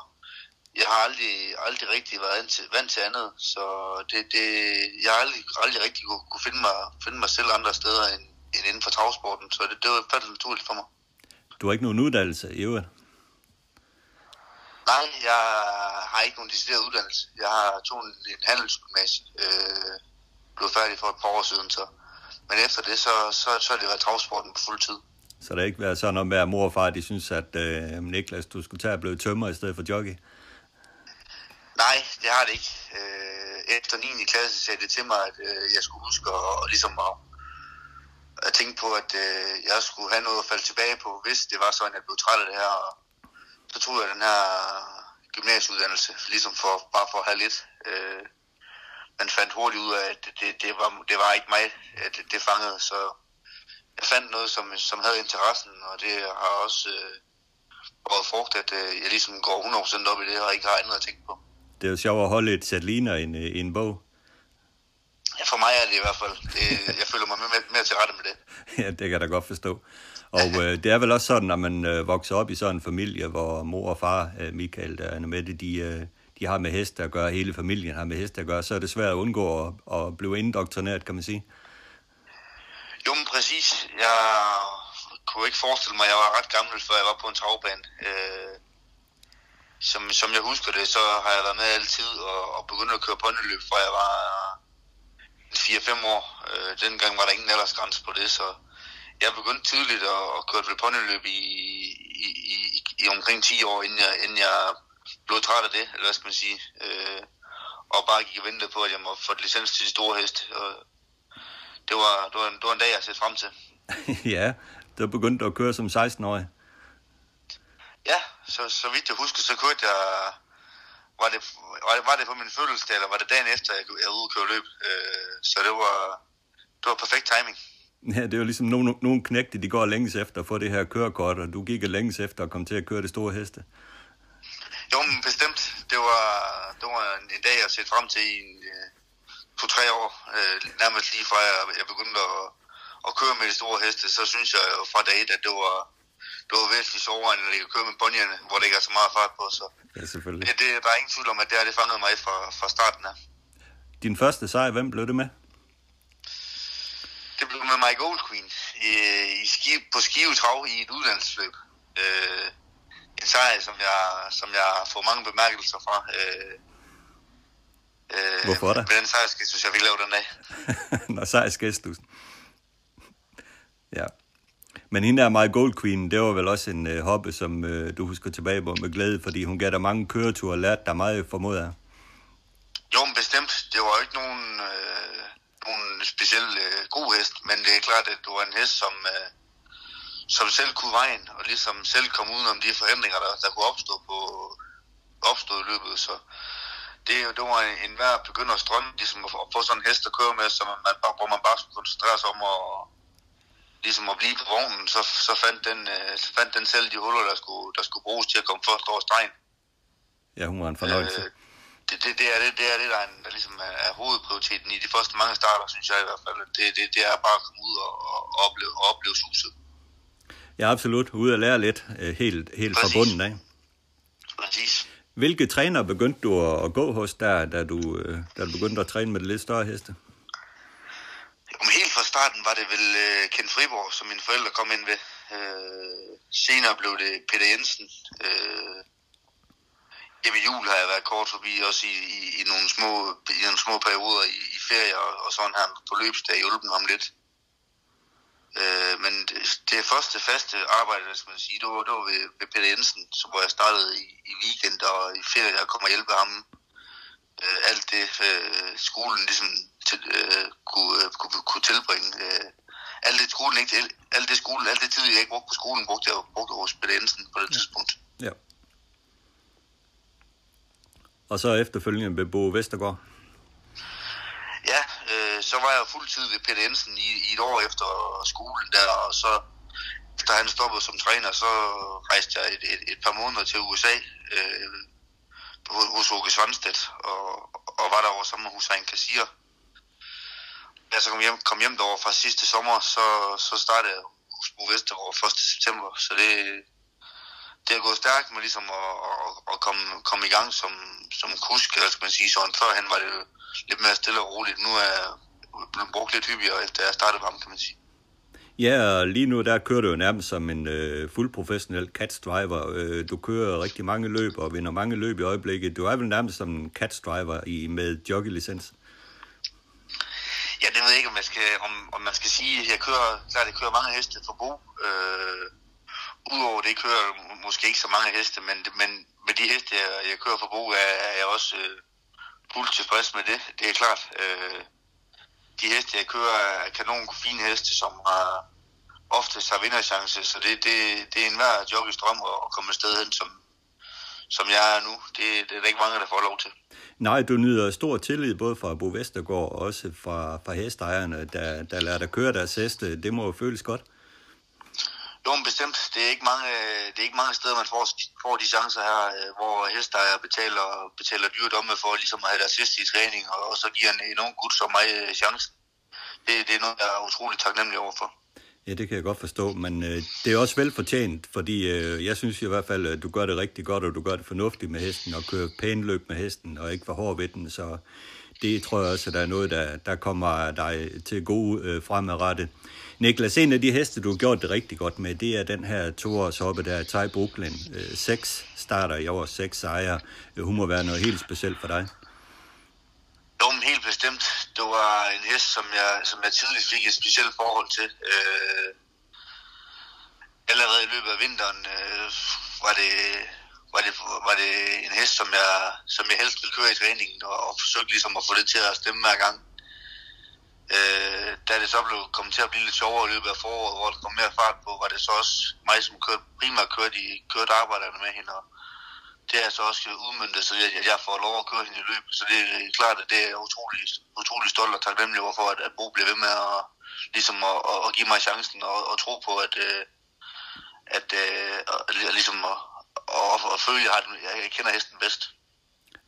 jeg har aldrig, aldrig rigtig været vant til, vant til andet. Så det, det, jeg har aldrig, aldrig rigtig kunne, kunne finde, mig, finde mig selv andre steder end, end inden for travsporten. Så det, det var faktisk naturligt for mig. Du har ikke nogen uddannelse i øvrigt? Nej, jeg har ikke nogen decideret uddannelse. Jeg har tog en, en handelsgymnasie. Øh, blev færdig for et par år siden, så men efter det, så, så, så har det været travsporten på fuld tid. Så det ikke været sådan med, at mor og far de synes, at øh, Niklas, du skulle tage at blive tømmer i stedet for jockey? Nej, det har det ikke. Øh, efter 9. klasse sagde det til mig, at øh, jeg skulle huske at, og ligesom at, at tænke på, at øh, jeg skulle have noget at falde tilbage på, hvis det var sådan, at jeg blev træt af det her. Og så tog jeg den her gymnasieuddannelse, ligesom for, bare for at have lidt. Øh, man fandt hurtigt ud af, at det, det, det, var, det var ikke mig, at det, det fangede. Så jeg fandt noget, som, som havde interessen, og det har også øh, været frugt, at øh, jeg ligesom går 100% op i det, og ikke har andet at tænke på. Det er jo sjovt at holde et sæt ligner i en, øh, en bog. Ja, for mig er det i hvert fald. Det, jeg føler mig mere, mere til rette med det. [LAUGHS] ja, det kan jeg da godt forstå. Og øh, det er vel også sådan, når man øh, vokser op i sådan en familie, hvor mor og far, øh, Michael der er med det, de, øh, de har med heste at gøre, hele familien har med heste at gøre, så er det svært at undgå at, at blive indoktrineret, kan man sige. Jo, men præcis. Jeg kunne ikke forestille mig, at jeg var ret gammel, før jeg var på en travbane. Øh, som, som jeg husker det, så har jeg været med altid og, og begyndt at køre pondeløb, fra jeg var 4-5 år. Øh, dengang var der ingen aldersgrænse på det, så jeg begyndte tidligt at, at køre vel pondeløb i, i, i, i omkring 10 år, inden jeg, inden jeg blev træt af det, eller hvad skal man sige. Øh, og bare gik og ventede på, at jeg må få licens til de store hest. Og det var, det var, en, det var en dag, jeg set frem til. [LAUGHS] ja, du begyndte at køre som 16-årig. Ja, så, så vidt jeg husker, så kørte jeg... Var det, var det, var det på min fødselsdag, eller var det dagen efter, jeg, jeg ude og køre løb? Øh, så det var, det var perfekt timing. Ja, det er jo ligesom nogle, nogle knægte, de går længes efter at få det her kørekort, og du gik længes efter at komme til at køre det store heste. Jo, men bestemt. Det var, det var en, dag, jeg set frem til i en, øh, to-tre år. Øh, nærmest lige fra jeg, jeg begyndte at, at køre med de store heste, så synes jeg fra dag et, at det var, det var væsentligt sjovere, end at køre med bonjerne, hvor det ikke er så meget fart på. Så ja, selvfølgelig. Det, det, der er ingen tvivl om, at det har det fanget mig fra, fra starten af. Din første sejr, hvem blev det med? Det blev med Mike Old Queen i, i ski, på Skive Trav i et uddannelsesløb. Øh, en sejr, som jeg, som jeg får mange bemærkelser fra. Øh, Øh, Hvorfor da? Med den sejrsgestus, jeg vil lave den dag. [LAUGHS] Nå, sejrsgestus. Ja. Men hende der My Gold Queen, det var vel også en øh, hobby, som øh, du husker tilbage på med glæde, fordi hun gav dig mange køreture og lærte dig meget, formoder jeg. Jo, men bestemt. Det var ikke nogen, øh, nogen speciel øh, god hest, men det er klart, at det var en hest, som, øh, som selv kunne vejen, og ligesom selv kom udenom de forhindringer, der, der kunne opstå, på, opstå i løbet. Så det, det var en, en hver begynder at strømme, ligesom at, få sådan en hest at køre med, så man, bare, hvor man bare skulle koncentrere sig om at, ligesom at blive på vognen, så, så fandt, den, øh, så fandt den selv de huller, der skulle, der skulle bruges til at komme først over stregen. Ja, hun var en fornøjelse. Øh, det, det, det, er det, det er det, der, er, en, der ligesom er, er hovedprioriteten i de første mange starter, synes jeg i hvert fald. Det, det, det er bare at komme ud og, og opleve, og opleve suset. Ja, absolut. Ude at lære lidt, øh, helt, helt fra bunden af. Præcis. Hvilke træner begyndte du at, gå hos, der, da du, øh, da du begyndte at træne med de lidt større heste? Om helt fra starten var det vel uh, Ken Friborg, som mine forældre kom ind ved. Uh, senere blev det Peter Jensen. Uh, Ebbe Jul har jeg været kort forbi, også i, i, i, nogle, små, i nogle små perioder i, i ferie, og, og sådan her på løbsdag hjulpet ham lidt. Uh, men det, det første faste arbejde, skal man sige, det var, det var ved, ved Peter Jensen, så hvor jeg startede i, i weekend og i ferie, jeg kom og hjælpe ham øh, alt det øh, skolen ligesom til, øh, kunne, øh, kunne, kunne tilbringe. Øh, alt det skolen ikke, alt det skolen, alt det tid jeg ikke brugte på skolen, brugte jeg brugte hos Peter Jensen på det tidspunkt. Ja. Og så efterfølgende ved Bo Vestergaard. Ja, øh, så var jeg fuldtid ved Peter Jensen i, i et år efter skolen der, og så efter han stoppede som træner, så rejste jeg et, et, et par måneder til USA øh, hos, Åke Svanstedt, og, og var derovre sammen med Hussein Kassir. Da jeg så kom hjem, kom hjem derovre fra sidste sommer, så, så startede jeg hos Bo Vestergaard 1. september, så det, det er gået stærkt med ligesom at, at, at komme, komme i gang som, som kusk, eller skal man sige sådan. Førhen var det lidt mere stille og roligt. Nu er jeg blevet brugt lidt hyppigere, efter jeg startede ham, kan man sige. Ja, og lige nu der kører du jo nærmest som en øh, fuld professionel cats driver. Øh, du kører rigtig mange løb og vinder mange løb i øjeblikket. Du er vel nærmest som en cats driver i, med jockey-licens. Ja, det ved jeg ikke, om, jeg skal, om, om man skal sige. Jeg kører, klart, jeg kører mange heste for Bo. Øh, Udover det kører måske ikke så mange heste, men, men med de heste, jeg, jeg kører for Bo, er, er jeg også øh, fuldt tilfreds med det. Det er klart. Øh, de heste, jeg kører, er kanon fine heste, som har oftest har vinderchance, så det, det, det er en hver jogges drøm at komme et sted hen, som, som jeg er nu. Det, det er der ikke mange, der får lov til. Nej, du nyder stor tillid både fra Bo Vestergaard og også fra, fra hestejerne, der, der lader dig køre deres heste. Det må jo føles godt. Jo, men bestemt. Det er ikke mange, øh, det er ikke mange steder, man får, får de chancer her, øh, hvor hestejere betaler, betaler dyre domme for ligesom at have deres sidste i træning, og, og så giver en, en ung gut som mig øh, chancen. Det, det er noget, jeg er utrolig taknemmelig overfor. Ja, det kan jeg godt forstå, men øh, det er også velfortjent, fordi øh, jeg synes i hvert fald, at du gør det rigtig godt, og du gør det fornuftigt med hesten, og kører pæn løb med hesten, og ikke for hård ved den, så det tror jeg også, at der er noget, der, der kommer dig til gode øh, fremadrettet. Niklas, en af de heste, du har gjort det rigtig godt med, det er den her toårshoppe, der der, Thai Brooklyn. Øh, seks starter i år, seks sejre. Øh, hun må være noget helt specielt for dig. Jo, men helt bestemt. Det var en hest, som jeg, som jeg tidligt fik et specielt forhold til. Øh, allerede i løbet af vinteren øh, var, det, var, det, var det en hest, som jeg, som jeg helst ville køre i træningen, og, og forsøgte ligesom at få det til at stemme hver gang. Øh, da det så blev kommet til at blive lidt sjovere i løbet af foråret, hvor der kom mere fart på, var det så også mig, som kørte, primært kørte, i, kørte arbejderne med hende, og det er så også udmyndtet, så jeg, jeg får lov at køre hende i løb. Så det er klart, at det er utrolig, utrolig stolt og taknemmelig overfor, at, at Bo bliver ved med at, ligesom at, at, at give mig chancen og, og tro på, at, øh, at, at, at ligesom at, at, at føle, at jeg, har, jeg kender hesten bedst.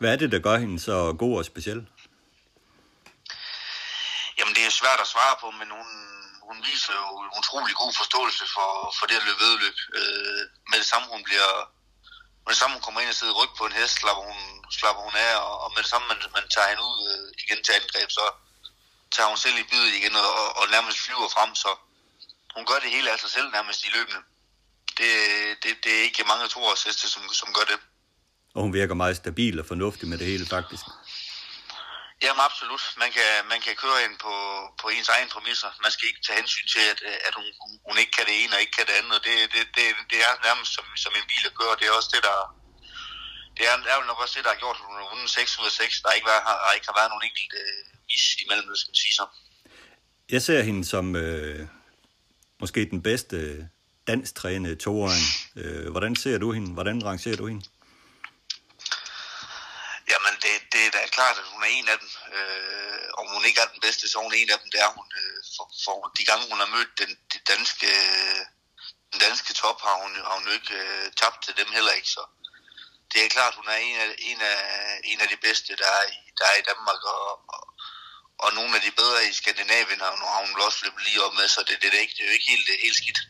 Hvad er det, der gør hende så god og speciel? Er svært at svare på, men hun, hun viser jo en utrolig god forståelse for, for det at løbe vedløb. Øh, med det samme, hun bliver... Med det samme, hun kommer ind og sidder ryg på en hest, slapper hun, slapper hun af, og, og med det samme, man, man tager hende ud øh, igen til angreb, så tager hun selv i bydet igen og, og, og nærmest flyver frem, så hun gør det hele af sig selv nærmest i løbende. Det, det, det er ikke mange toårsheste, som, som gør det. Og hun virker meget stabil og fornuftig med det hele, faktisk. Jamen absolut. Man kan, man kan køre ind på, på ens egen præmisser. Man skal ikke tage hensyn til, at, øh, at hun, hun ikke kan det ene og ikke kan det andet. Det, det, det, det er nærmest som, som en bil at køre. Det er også det, der, det er, er nok også det, der har gjort, at hun har vundet 6 ud af 6. Der ikke, været, har, ikke har været nogen enkelt øh, mis imellem, skal man sige så. Jeg ser hende som øh, måske den bedste øh, danstrænede toåring. Øh, hvordan ser du hende? Hvordan rangerer du hende? Jamen, det, det er da klart, at hun er en af dem. Øh, om hun ikke er den bedste, så hun er hun en af dem. Det er hun. Øh, for, for de gange, hun har mødt den, den danske, den danske top, har hun, har hun jo ikke øh, tabt til dem heller ikke. Så det er klart, hun er en af, en af, en af de bedste, der er i, der er i Danmark. Og, og, og nogle af de bedre i Skandinavien har hun, har hun også løbet lige op med, så det, det, det, er, ikke, det er jo ikke helt, helt skidt.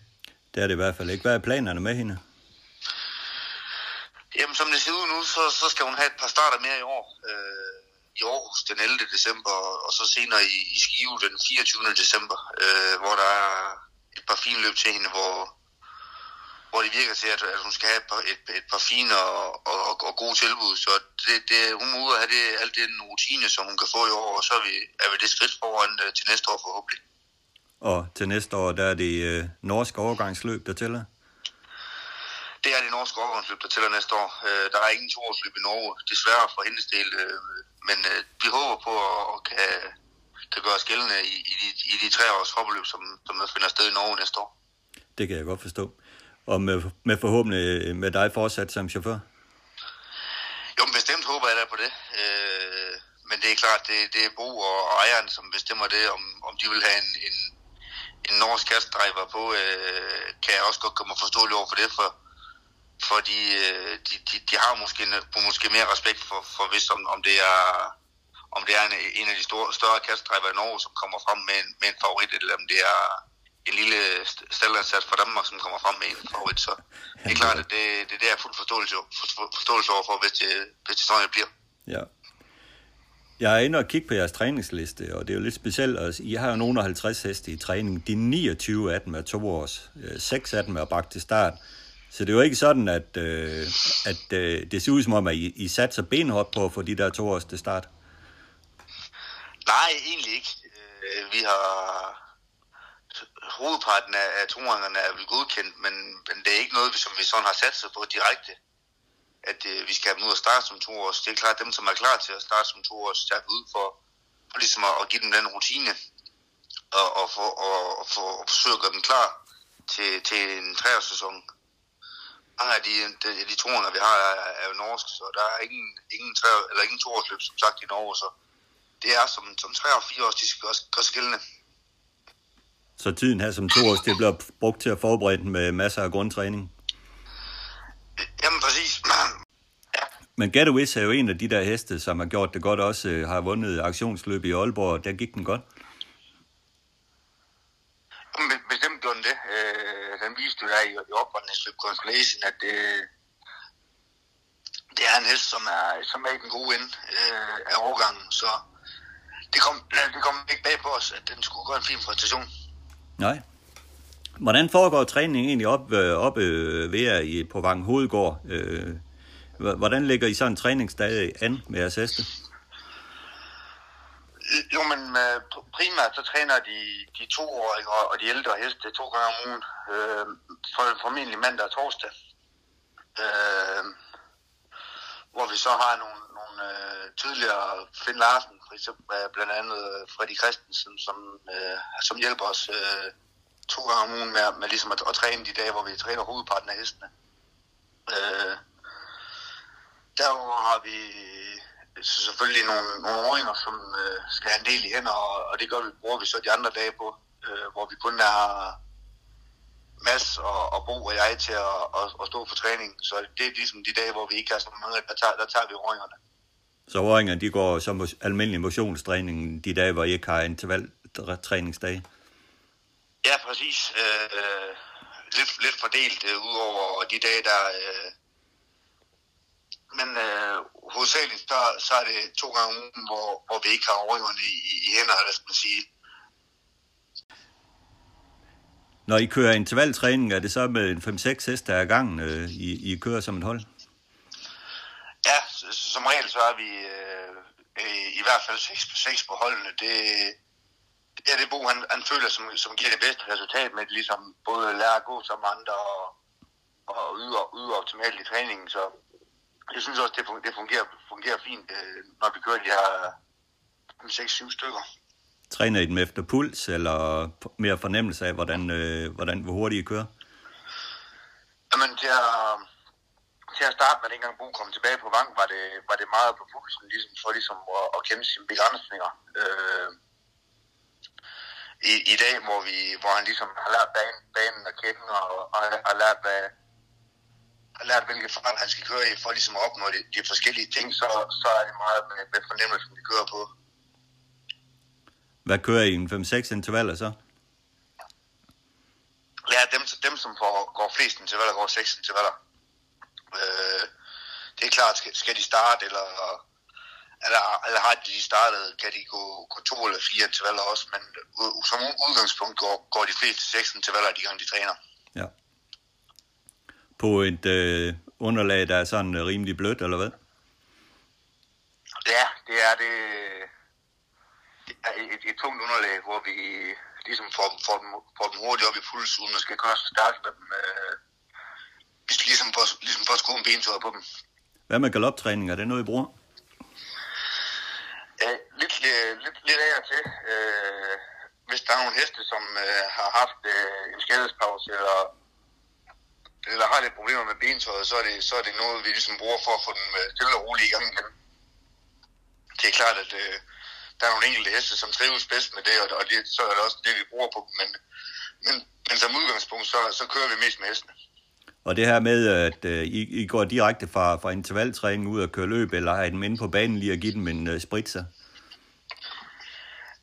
Det er det i hvert fald ikke. Hvad er planerne med hende? Jamen, som det ser ud nu, så, så skal hun have et par starter mere i år. Øh, I Aarhus den 11. december, og så senere i, i Skive den 24. december, øh, hvor der er et par fine løb til hende, hvor, hvor det virker til, at, at hun skal have et par, et, et par fine og, og, og, og gode tilbud. Så det, det, hun må ud og have det, alt den rutine, som hun kan få i år, og så er vi, er vi det skridt foran øh, til næste år forhåbentlig. Og til næste år, der er det øh, norske overgangsløb, der tæller? Det er det norske overgangsløb, der tæller næste år. Øh, der er ingen toårsløb i Norge, desværre for hendes del. Øh, men øh, vi håber på at, at kan, kan gøre os gældende i, i, de, i de tre års hoppeløb, som, som der finder sted i Norge næste år. Det kan jeg godt forstå. Og med, med forhåbentlig med dig fortsat som chauffør? Jo, men bestemt håber jeg da på det. Øh, men det er klart, det, det er Bo og, og ejeren, som bestemmer det, om, om de vil have en, en, en norsk kastdriver på, øh, kan jeg også godt komme forståelig over for det, for fordi øh, de, de, de har måske, øh, måske mere respekt for, for hvis om, om det er om det er en, en af de store, større kastdriver i Norge, som kommer frem med en, med en favorit, eller om det er en lille staldansats fra Danmark, som kommer frem med en favorit. Så det er klart, at det, det, det er fuld forståelse, forståelse overfor, hvis det, hvis det sådan bliver. Ja. Jeg er inde og kigge på jeres træningsliste, og det er jo lidt specielt. Og I har jo nogen af 50 heste i træning. De 29 af dem er to års. Øh, 6 af dem er bragt til start. Så det er jo ikke sådan, at, øh, at øh, det ser ud som om, at I, I satser benhårdt på at få de der to års til start. Nej, egentlig ikke. Øh, vi har hovedparten af, af er vel godkendt, men, men det er ikke noget, som vi sådan har satset på direkte. At øh, vi skal have dem ud og starte som to års. Det er klart, dem som er klar til at starte som to års, tager ud for, for ligesom at, at give dem den rutine og, og, for, og, og, for, og forsøge at gøre dem klar til, til en treårssæson mange af de, de, de toerne, vi har, er, er jo norsk, så der er ingen, ingen, tre, eller ingen toårsløb, som sagt, i Norge, så det er som, som tre og fire års, de skal også gøre skillende. Så tiden her som to det bliver brugt til at forberede den med masser af grundtræning? Jamen, præcis. [CLEARS THROAT] ja. Men Gatowiz er jo en af de der heste, som har gjort det godt også, øh, har vundet aktionsløb i Aalborg, der gik den godt. Jamen, bestemt gjorde den det. Øh, den viste jo der i, i opretningsløb Constellation, at det, det er en hest, som er, som er i den gode ende øh, af overgangen. Så det kom, det kom ikke bag på os, at den skulle gå en fin præstation. Nej. Hvordan foregår træningen egentlig op, øh, op øh, ved jer i, på Vang Hovedgård? Øh, hvordan ligger I sådan en træningsdag an med jeres heste? Jo, men øh, primært så træner de, de toårige og de ældre heste to gange om ugen. Øh, for, formentlig mandag og torsdag. Øh, hvor vi så har nogle, nogle øh, tidligere Finn Larsen, for eksempel, øh, blandt andet øh, Freddy Christensen, som, øh, som hjælper os øh, to gange om ugen med, med ligesom at, at træne de dage, hvor vi træner hovedparten af hestene. Øh, derudover har vi så selvfølgelig nogle, nogle åringer, som øh, skal have en del i hænder, og, og det gør vi, bruger vi så de andre dage på, øh, hvor vi kun er Mads og, og Bo og jeg til at, at, at stå for træning. Så det er ligesom de dage, hvor vi ikke har så mange, der tager, der tager vi åringerne. Så åringerne, de går som almindelig motionstræning de dage, hvor I ikke har intervaltræningsdage? Ja, præcis. Øh, lidt, lidt fordelt øh, ud over de dage, der, øh, men øh, hovedsageligt så, så er det to gange om ugen, hvor, hvor vi ikke har overhængerne i, i hænder, hvad skal man sige. Når I kører intervaltræning, er det så med en 5-6 heste ad gangen, øh, I, I kører som et hold? Ja, som regel så er vi øh, øh, i hvert fald 6 på 6 på holdene, det, det er det Bo, han, han føler, som, som giver det bedste resultat med, ligesom både lære at gå som andre og, og yde, yde optimalt i træningen. Så jeg synes også, det fungerer, det fungerer, fungerer fint, øh, når vi kører de her 6-7 stykker. Træner I dem efter puls, eller mere fornemmelse af, hvordan, øh, hvordan, hvor hurtigt I kører? Jamen, til at, til at starte med, dengang Bo kom tilbage på vang, var det, var det meget på pulsen, ligesom for ligesom at, at kende sine begrænsninger. Øh, i, i dag, hvor, vi, hvor han ligesom har lært banen, banen at kende, og, og har lært, hvad, lært, hvilke fart han skal køre i, for ligesom at opnå de, de forskellige ting, så, så er det meget med, med fornemmelsen, vi kører på. Hvad kører I? En 5-6 intervaller så? Ja, dem, dem som får, går flest intervaller, går 6 intervaller. Øh, det er klart, skal, skal de starte, eller, eller, eller har de startet, kan de gå, gå to eller fire intervaller også, men som udgangspunkt går, går de fleste 6 intervaller, de gange de træner. Ja. På et øh, underlag, der er sådan øh, rimelig blødt, eller hvad? Ja, det er det. Det er et, et tungt underlag, hvor vi ligesom får, får, dem, får dem hurtigt op i puls, uden at skal køre så stærkt med dem. Øh, ligesom for, ligesom for at skrue en bentøj på dem. Hvad med galoptræning? Er det noget, I bruger? Ja, lidt, lidt, lidt af og til. Øh, hvis der er nogle heste, som øh, har haft øh, en skadespause, eller, eller har lidt problemer med bentøjet, så er, det, så er det noget, vi ligesom bruger for at få dem øh, stille og roligt i gang igen. Det er klart, at øh, der er nogle enkelte heste, som trives bedst med det, og, og det, så er det også det, vi bruger på dem. Men, men, men som udgangspunkt, så, så kører vi mest med hestene. Og det her med, at uh, I, I går direkte fra, fra intervaltræning ud og kører løb, eller har I dem inde på banen lige at give dem en uh, spritzer?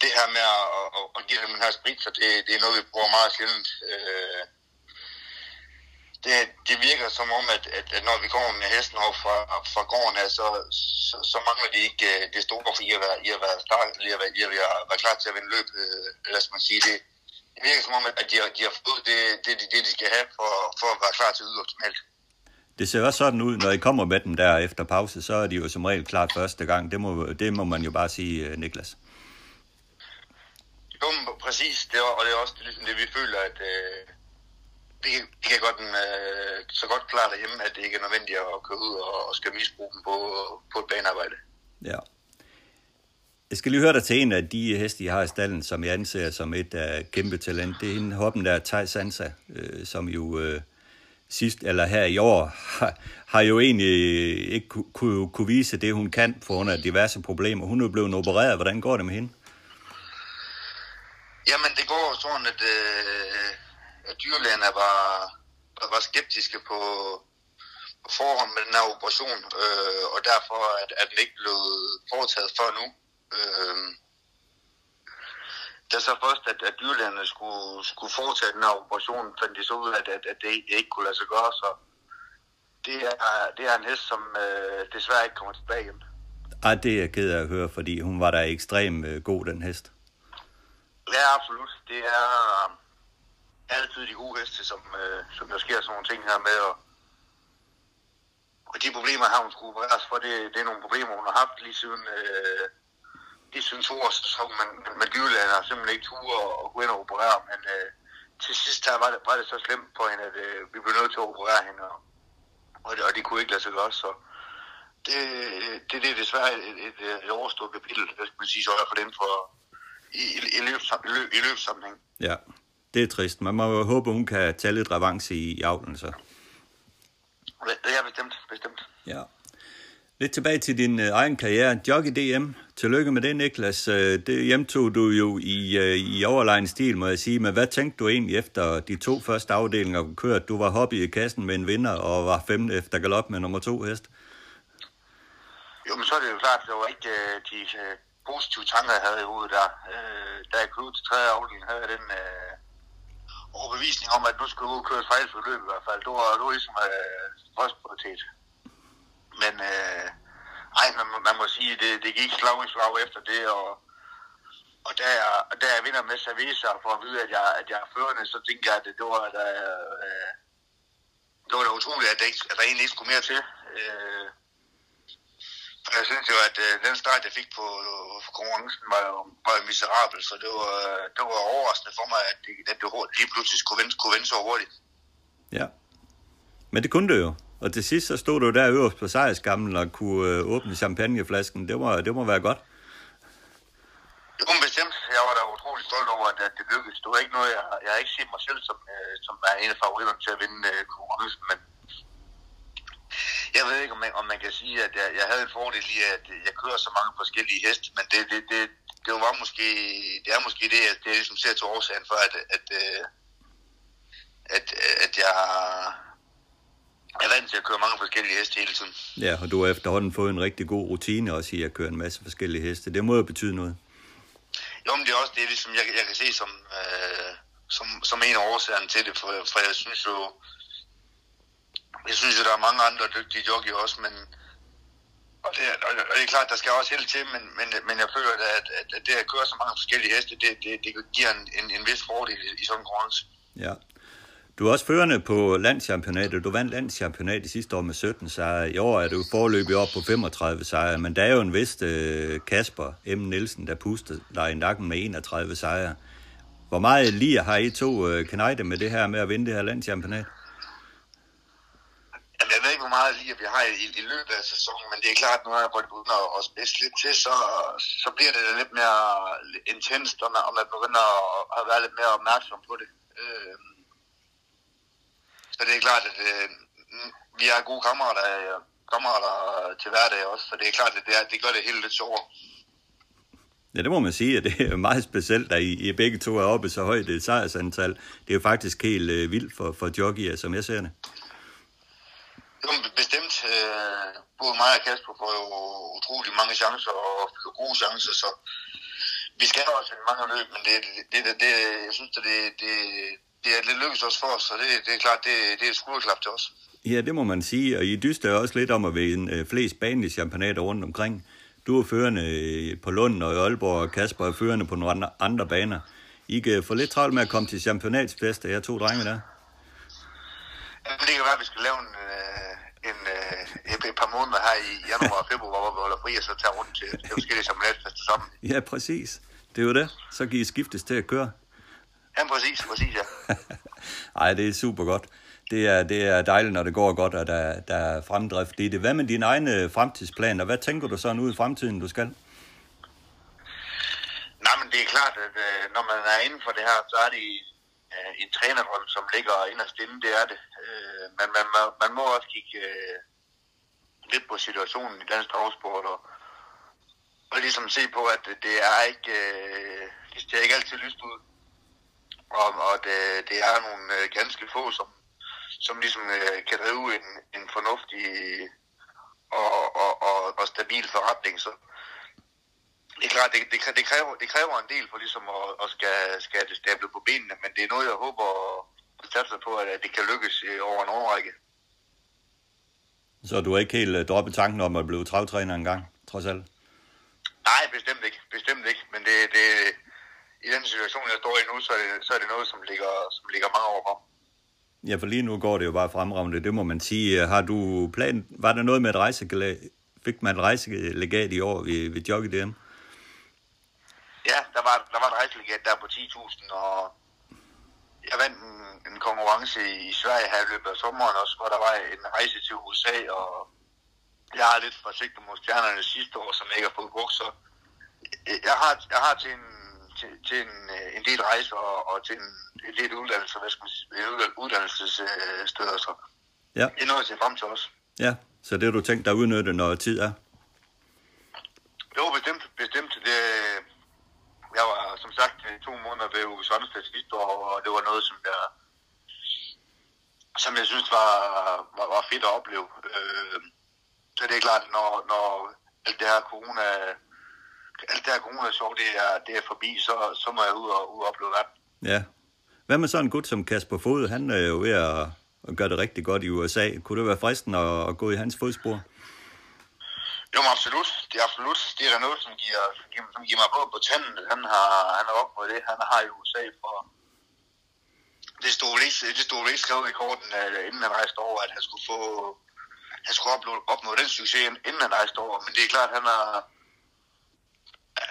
Det her med at, at, at give dem en her spritzer, det, det er noget, vi bruger meget sjældent. Uh, det, det virker som om, at, at, at når vi kommer med hesten over fra, fra gården her, så, så, så mangler de ikke uh, det store i at være, i at være start, i at være, i at være, være klar til at vinde løb, uh, lad os man sige det. Det virker som om, at de har, de har fået det, det, det, de skal have for, for at være klar til at yde optimalt. Det ser også sådan ud, når I kommer med dem der efter pause, så er de jo som regel klart første gang. Det må, det må man jo bare sige, Niklas. Jo, præcis. Det er, og det er også det, ligesom det, vi føler, at øh, det, det kan godt øh, så godt klare derhjemme, at det ikke er nødvendigt at køre ud og, og skal misbruge dem på, på et banearbejde. Ja. Jeg skal lige høre dig til en af de heste, jeg har i stallen, som jeg anser som et af kæmpe talent. Det er en hoppen, der er Thaj Sansa, øh, som jo øh, sidst, eller her i år, har, har jo egentlig ikke kunne, kunne, vise det, hun kan, for grund af diverse problemer. Hun er jo blevet opereret. Hvordan går det med hende? Jamen, det går sådan, at, øh, at dyrlægerne var, var skeptiske på, på forhånd med den her operation, øh, og derfor at, at den ikke blev foretaget før nu. Øh, da så først, at, at dyrlægerne skulle, skulle foretage den her operation, fandt de så ud af, at, at, at det, ikke kunne lade sig gøre, så det er, det er en hest, som øh, desværre ikke kommer tilbage igen. Ej, det er jeg ked af at høre, fordi hun var da ekstremt øh, god, den hest. Ja, absolut. Det er altid de gode heste, som, øh, som der sker sådan nogle ting her med, og, og de problemer har hun skulle opereres for, det, det er nogle problemer, hun har haft lige siden, øh, lige siden to år, så man, man Jylland har simpelthen ikke tur og gå ind og operere, men øh, til sidst her var det, var det så slemt på hende, at øh, vi blev nødt til at operere hende, og, og, det, og det kunne ikke lade sig gøre, så det, det, det er desværre et, et, et overstået kapitel, hvad skal man sige, så for den for, i, i, i, løb, i, løb, i løbssammenhæng. Ja, det er trist. Man må jo håbe, hun kan tage lidt revanche i, i avlen, så. Det er bestemt, bestemt. Ja. Lidt tilbage til din øh, egen karriere. Jockey DM. Tillykke med det, Niklas. Øh, det hjemtog du jo i, øh, i overlegen stil, må jeg sige. Men hvad tænkte du egentlig efter de to første afdelinger kørt? Du var hobby i kassen med en vinder og var femte efter galop med nummer to hest. Jo, men så er det jo klart, at det var ikke øh, de øh, positive tanker, jeg havde i hovedet der. Øh, da jeg kom ud til tredje afdeling, havde jeg den øh, overbevisning om, at nu skulle jeg ud og køre et fejlfri løb i hvert fald. Det var, det var ligesom øh, første prioritet. Men øh, ej, man, man må sige, det, det gik slag i slag efter det, og, og da, jeg, da jeg vinder med servicer for at vide, at jeg, at jeg er førende, så tænker jeg, at det, det var da, øh, det var da utroligt, at, det ikke, at der egentlig ikke skulle mere til. Øh, for jeg synes jo, at øh, den start, jeg fik på, på konkurrencen, var jo, var jo miserabel, så det var, det var overraskende for mig, at det, at det lige pludselig skulle vende, kunne vende så hurtigt. Ja. Men det kunne det jo. Og til sidst så stod du der øverst på sejrskammen og kunne øh, åbne champagneflasken. Det må, det må være godt. Jo, men bestemt. Jeg var da utrolig stolt over, at det lykkedes. Det var ikke noget, jeg, jeg har ikke set mig selv som, øh, som er en af favoritterne til at vinde øh, konkurrencen, men jeg ved ikke, om man, om man kan sige, at jeg, jeg havde en fordel i, at jeg kører så mange forskellige heste, men det, det, det, det var måske, det er måske det, at det ligesom ser til årsagen for, at, at, øh, at, at jeg er vant til at køre mange forskellige heste hele tiden. Ja, og du har efterhånden fået en rigtig god rutine også i at køre en masse forskellige heste. Det må jo betyde noget. Jo, men det er også det, ligesom jeg, jeg kan se som, øh, som, som en af årsagerne til det, for, for jeg synes jo, jeg synes jo, der er mange andre dygtige jockey også, men og det, og det er klart, der skal også helt til, men, men, men jeg føler, at, at, at det at køre så mange forskellige heste, det, det, det giver en, en, en vis fordel i, i sådan en konkurrence. Ja. Du er også førende på landschampionatet. Du vandt landschampionatet sidste år med 17 sejre. I år er du forløbig op på 35 sejre, men der er jo en vist øh, Kasper M. Nielsen, der puster dig i nakken med 31 sejre. Hvor meget lige har I to øh, uh, knejde med det her med at vinde det her landschampionat? Jeg ved ikke, hvor meget lige vi har i, i løbet af sæsonen, men det er klart, nu har jeg det uden at, at spidse lidt til, så, så bliver det lidt mere intenst, og man, og man begynder at, at være lidt mere opmærksom på det. Øh, så det er klart, at øh, vi er gode kammerater, øh, kammerater til hverdag også, så det er klart, at det, er, det gør det hele lidt sjovere. Ja, det må man sige, at det er meget specielt, at I, I begge to er oppe så højt et sejrsantal. Det er jo faktisk helt øh, vildt for, for jockeyer, som jeg ser det. Jo, bestemt. Øh, både mig og Kasper får jo utrolig mange chancer og gode chancer, så vi skal også have mange løb, men det, det, det, det, jeg synes, det, det, det er lidt lykkedes også for os, så det, det er klart, det, det er et skulderklap til os. Ja, det må man sige, og I dyster også lidt om at vinde øh, flest banlige championater rundt omkring. Du er førende øh, på Lund og i Aalborg, og Kasper er førende på nogle andre, andre baner. I kan få lidt travlt med at komme til championatsfest, jeg to drenge der. Jamen, det kan være, at vi skal lave en, øh, en, et, par måneder her i januar og februar, hvor vi holder fri, og så tager rundt til, til forskellige championatsfester sammen. Ja, præcis. Det er jo det. Så kan I skiftes til at køre. Ja, præcis, præcis, ja. [LAUGHS] Ej, det er super godt. Det er, det er dejligt, når det går godt, og der, der er fremdrift i det. Hvad med dine egne fremtidsplaner? Hvad tænker du så nu i fremtiden, du skal? Nej, men det er klart, at øh, når man er inden for det her, så er det øh, en trænerdrøm, som ligger inderst inde, det er det. Øh, men man, man, man må også kigge lidt på situationen i dansk travsport, og, og ligesom se på, at det er ikke, øh, det ser ikke altid lyst ud og, og det, det er nogle øh, ganske få, som, som ligesom øh, kan drive en, en fornuftig og, og, og, og stabil forretning. Så det er klart, det, det, det, kræver, det kræver en del for ligesom at, at skal, skal det stable på benene, men det er noget, jeg håber at satse på, at det kan lykkes øh, over en årrække. Så du er ikke helt uh, droppet tanken om at blive travtræner en gang, trods alt? Nej, bestemt ikke. Bestemt ikke. Men det, det, i den situation, jeg står i nu, så er det, så er det noget, som ligger, som ligger mange år frem. Ja, for lige nu går det jo bare fremragende, det må man sige. Har du plan, var der noget med et rejsegelag, fik man et rejselegat i år ved, ved Jockey DM? Ja, der var, der var et rejselegat der på 10.000, og jeg vandt en, en konkurrence i Sverige her i løbet af sommeren også, hvor der var en rejse til USA, og jeg har lidt forsigtet mod stjernerne sidste år, som jeg ikke har fået brugt, så jeg har, jeg har til en til, til en, øh, en del rejser og, og til en, en del uddannelse, hvad skal man sige, uddannelsessteder. Så ja. det er noget at se frem til os. Ja, så det har du tænkt dig at udnytte, når tid er? Jo, bestemt. bestemt. Det, jeg var som sagt to måneder ved Uwe Svanstedt sidste år, og det var noget, som jeg, som jeg synes var, var, var fedt at opleve. Øh, så det er klart, når, når alt det her corona alt det her corona så det er, det er forbi, så, så må jeg ud og, ud og opleve verden. Ja. Hvad med sådan en gut som Kasper Fod? Han er jo ved at, at gøre det rigtig godt i USA. Kunne det være fristen at, at gå i hans fodspor? Jo, men absolut. Det er absolut. Det er der noget, som giver, som giver mig både på tænden. Han har, han har opnået det. Han har i USA for... Det stod vel ikke, det stod vel ikke skrevet i korten, at øh, inden han rejste over, at han skulle få han skulle opnå, opnå den succes, inden han rejste over. Men det er klart, han har,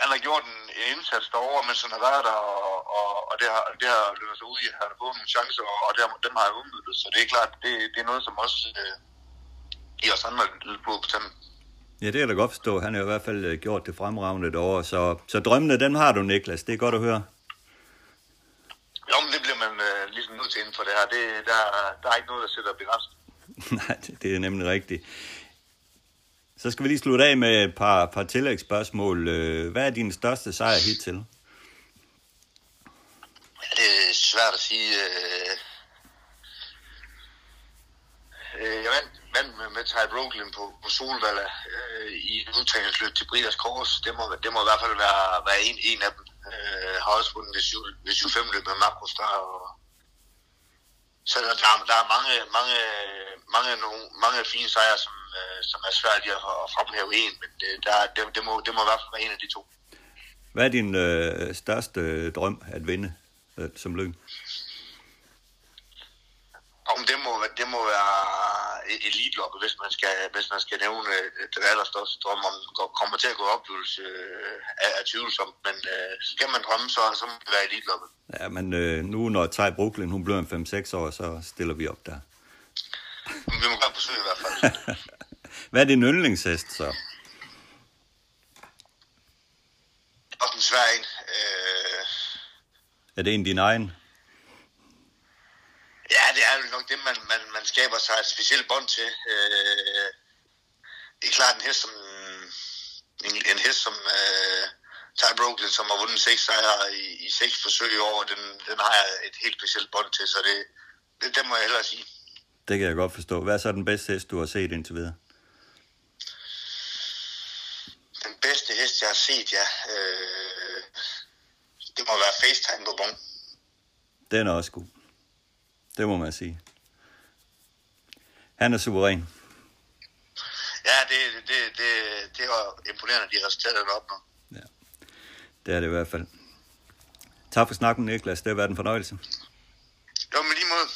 han har gjort en, en indsats derovre, mens han har været der, og, og, og det har, det har løbet sig ud i, at han har fået nogle chancer, og, og det har, dem har han udnyttet. Så det er klart, det, det er noget, som også øh, giver os andre lidt på tænden. Ja, det er da godt forstå. Han har i hvert fald øh, gjort det fremragende derovre. Så, så drømmene, dem har du, Niklas. Det er godt at høre. Jo, men det bliver man øh, ligesom nødt til inden for det her. Det, der, der er ikke noget, der sætter begrænsning. [LAUGHS] Nej, det- det er nemlig rigtigt. Så skal vi lige slutte af med et par, par tillægsspørgsmål. Øh, Hvad er din største sejr hittil? Ja, det er svært at sige. Øh, jeg vandt, mand med, med Ty Brooklyn på, på Solvalla øh, i et udtagningsløb til Briders Kors. Det må, det må i hvert fald være, være en, en af dem. Øh, har også vundet det 7 det 7-5 løb med Makrostar. Og, så der, der, er- der er mange, mange, mange, nogle, mange fine sejre, som, øh, som er svært at, at fremhæve en, men det, der, det, det, må, det må i hvert fald være en af de to. Hvad er din øh, største drøm at vinde øh, som løb? Om det må, det må være et elitloppe, hvis man skal, hvis man skal nævne øh, den allerstørste drøm, om går- kommer til at gå øh, er, er tvivlsomt. Men øh, skal man drømme, så, så må det være elitloppe. Ja, men øh, nu når Tej Brooklyn, hun bliver en 5-6 år, så stiller vi op der. Vi må godt forsøge i hvert fald. [LAUGHS] Hvad er din yndlingshest så? Også en svær en. Øh, Er det en din egen? Ja, det er jo nok det, man, man, man skaber sig et specielt bånd til. Øh, det er klart en hest som, en, en hest som øh, Ty Brooklyn, som har vundet seks sejre i, i seks forsøg i år, den, den har jeg et helt specielt bånd til, så det, det, det må jeg hellere sige. Det kan jeg godt forstå. Hvad er så den bedste hest, du har set indtil videre? Den bedste hest, jeg har set, ja. Øh, det må være FaceTime på bon. Den er også god. Det må man sige. Han er suveræn. Ja, det, det, det, det var imponerende, de resultater, der opnå. Det er det i hvert fald. Tak for snakken, Niklas. Det har været en fornøjelse. Jo, men lige måde.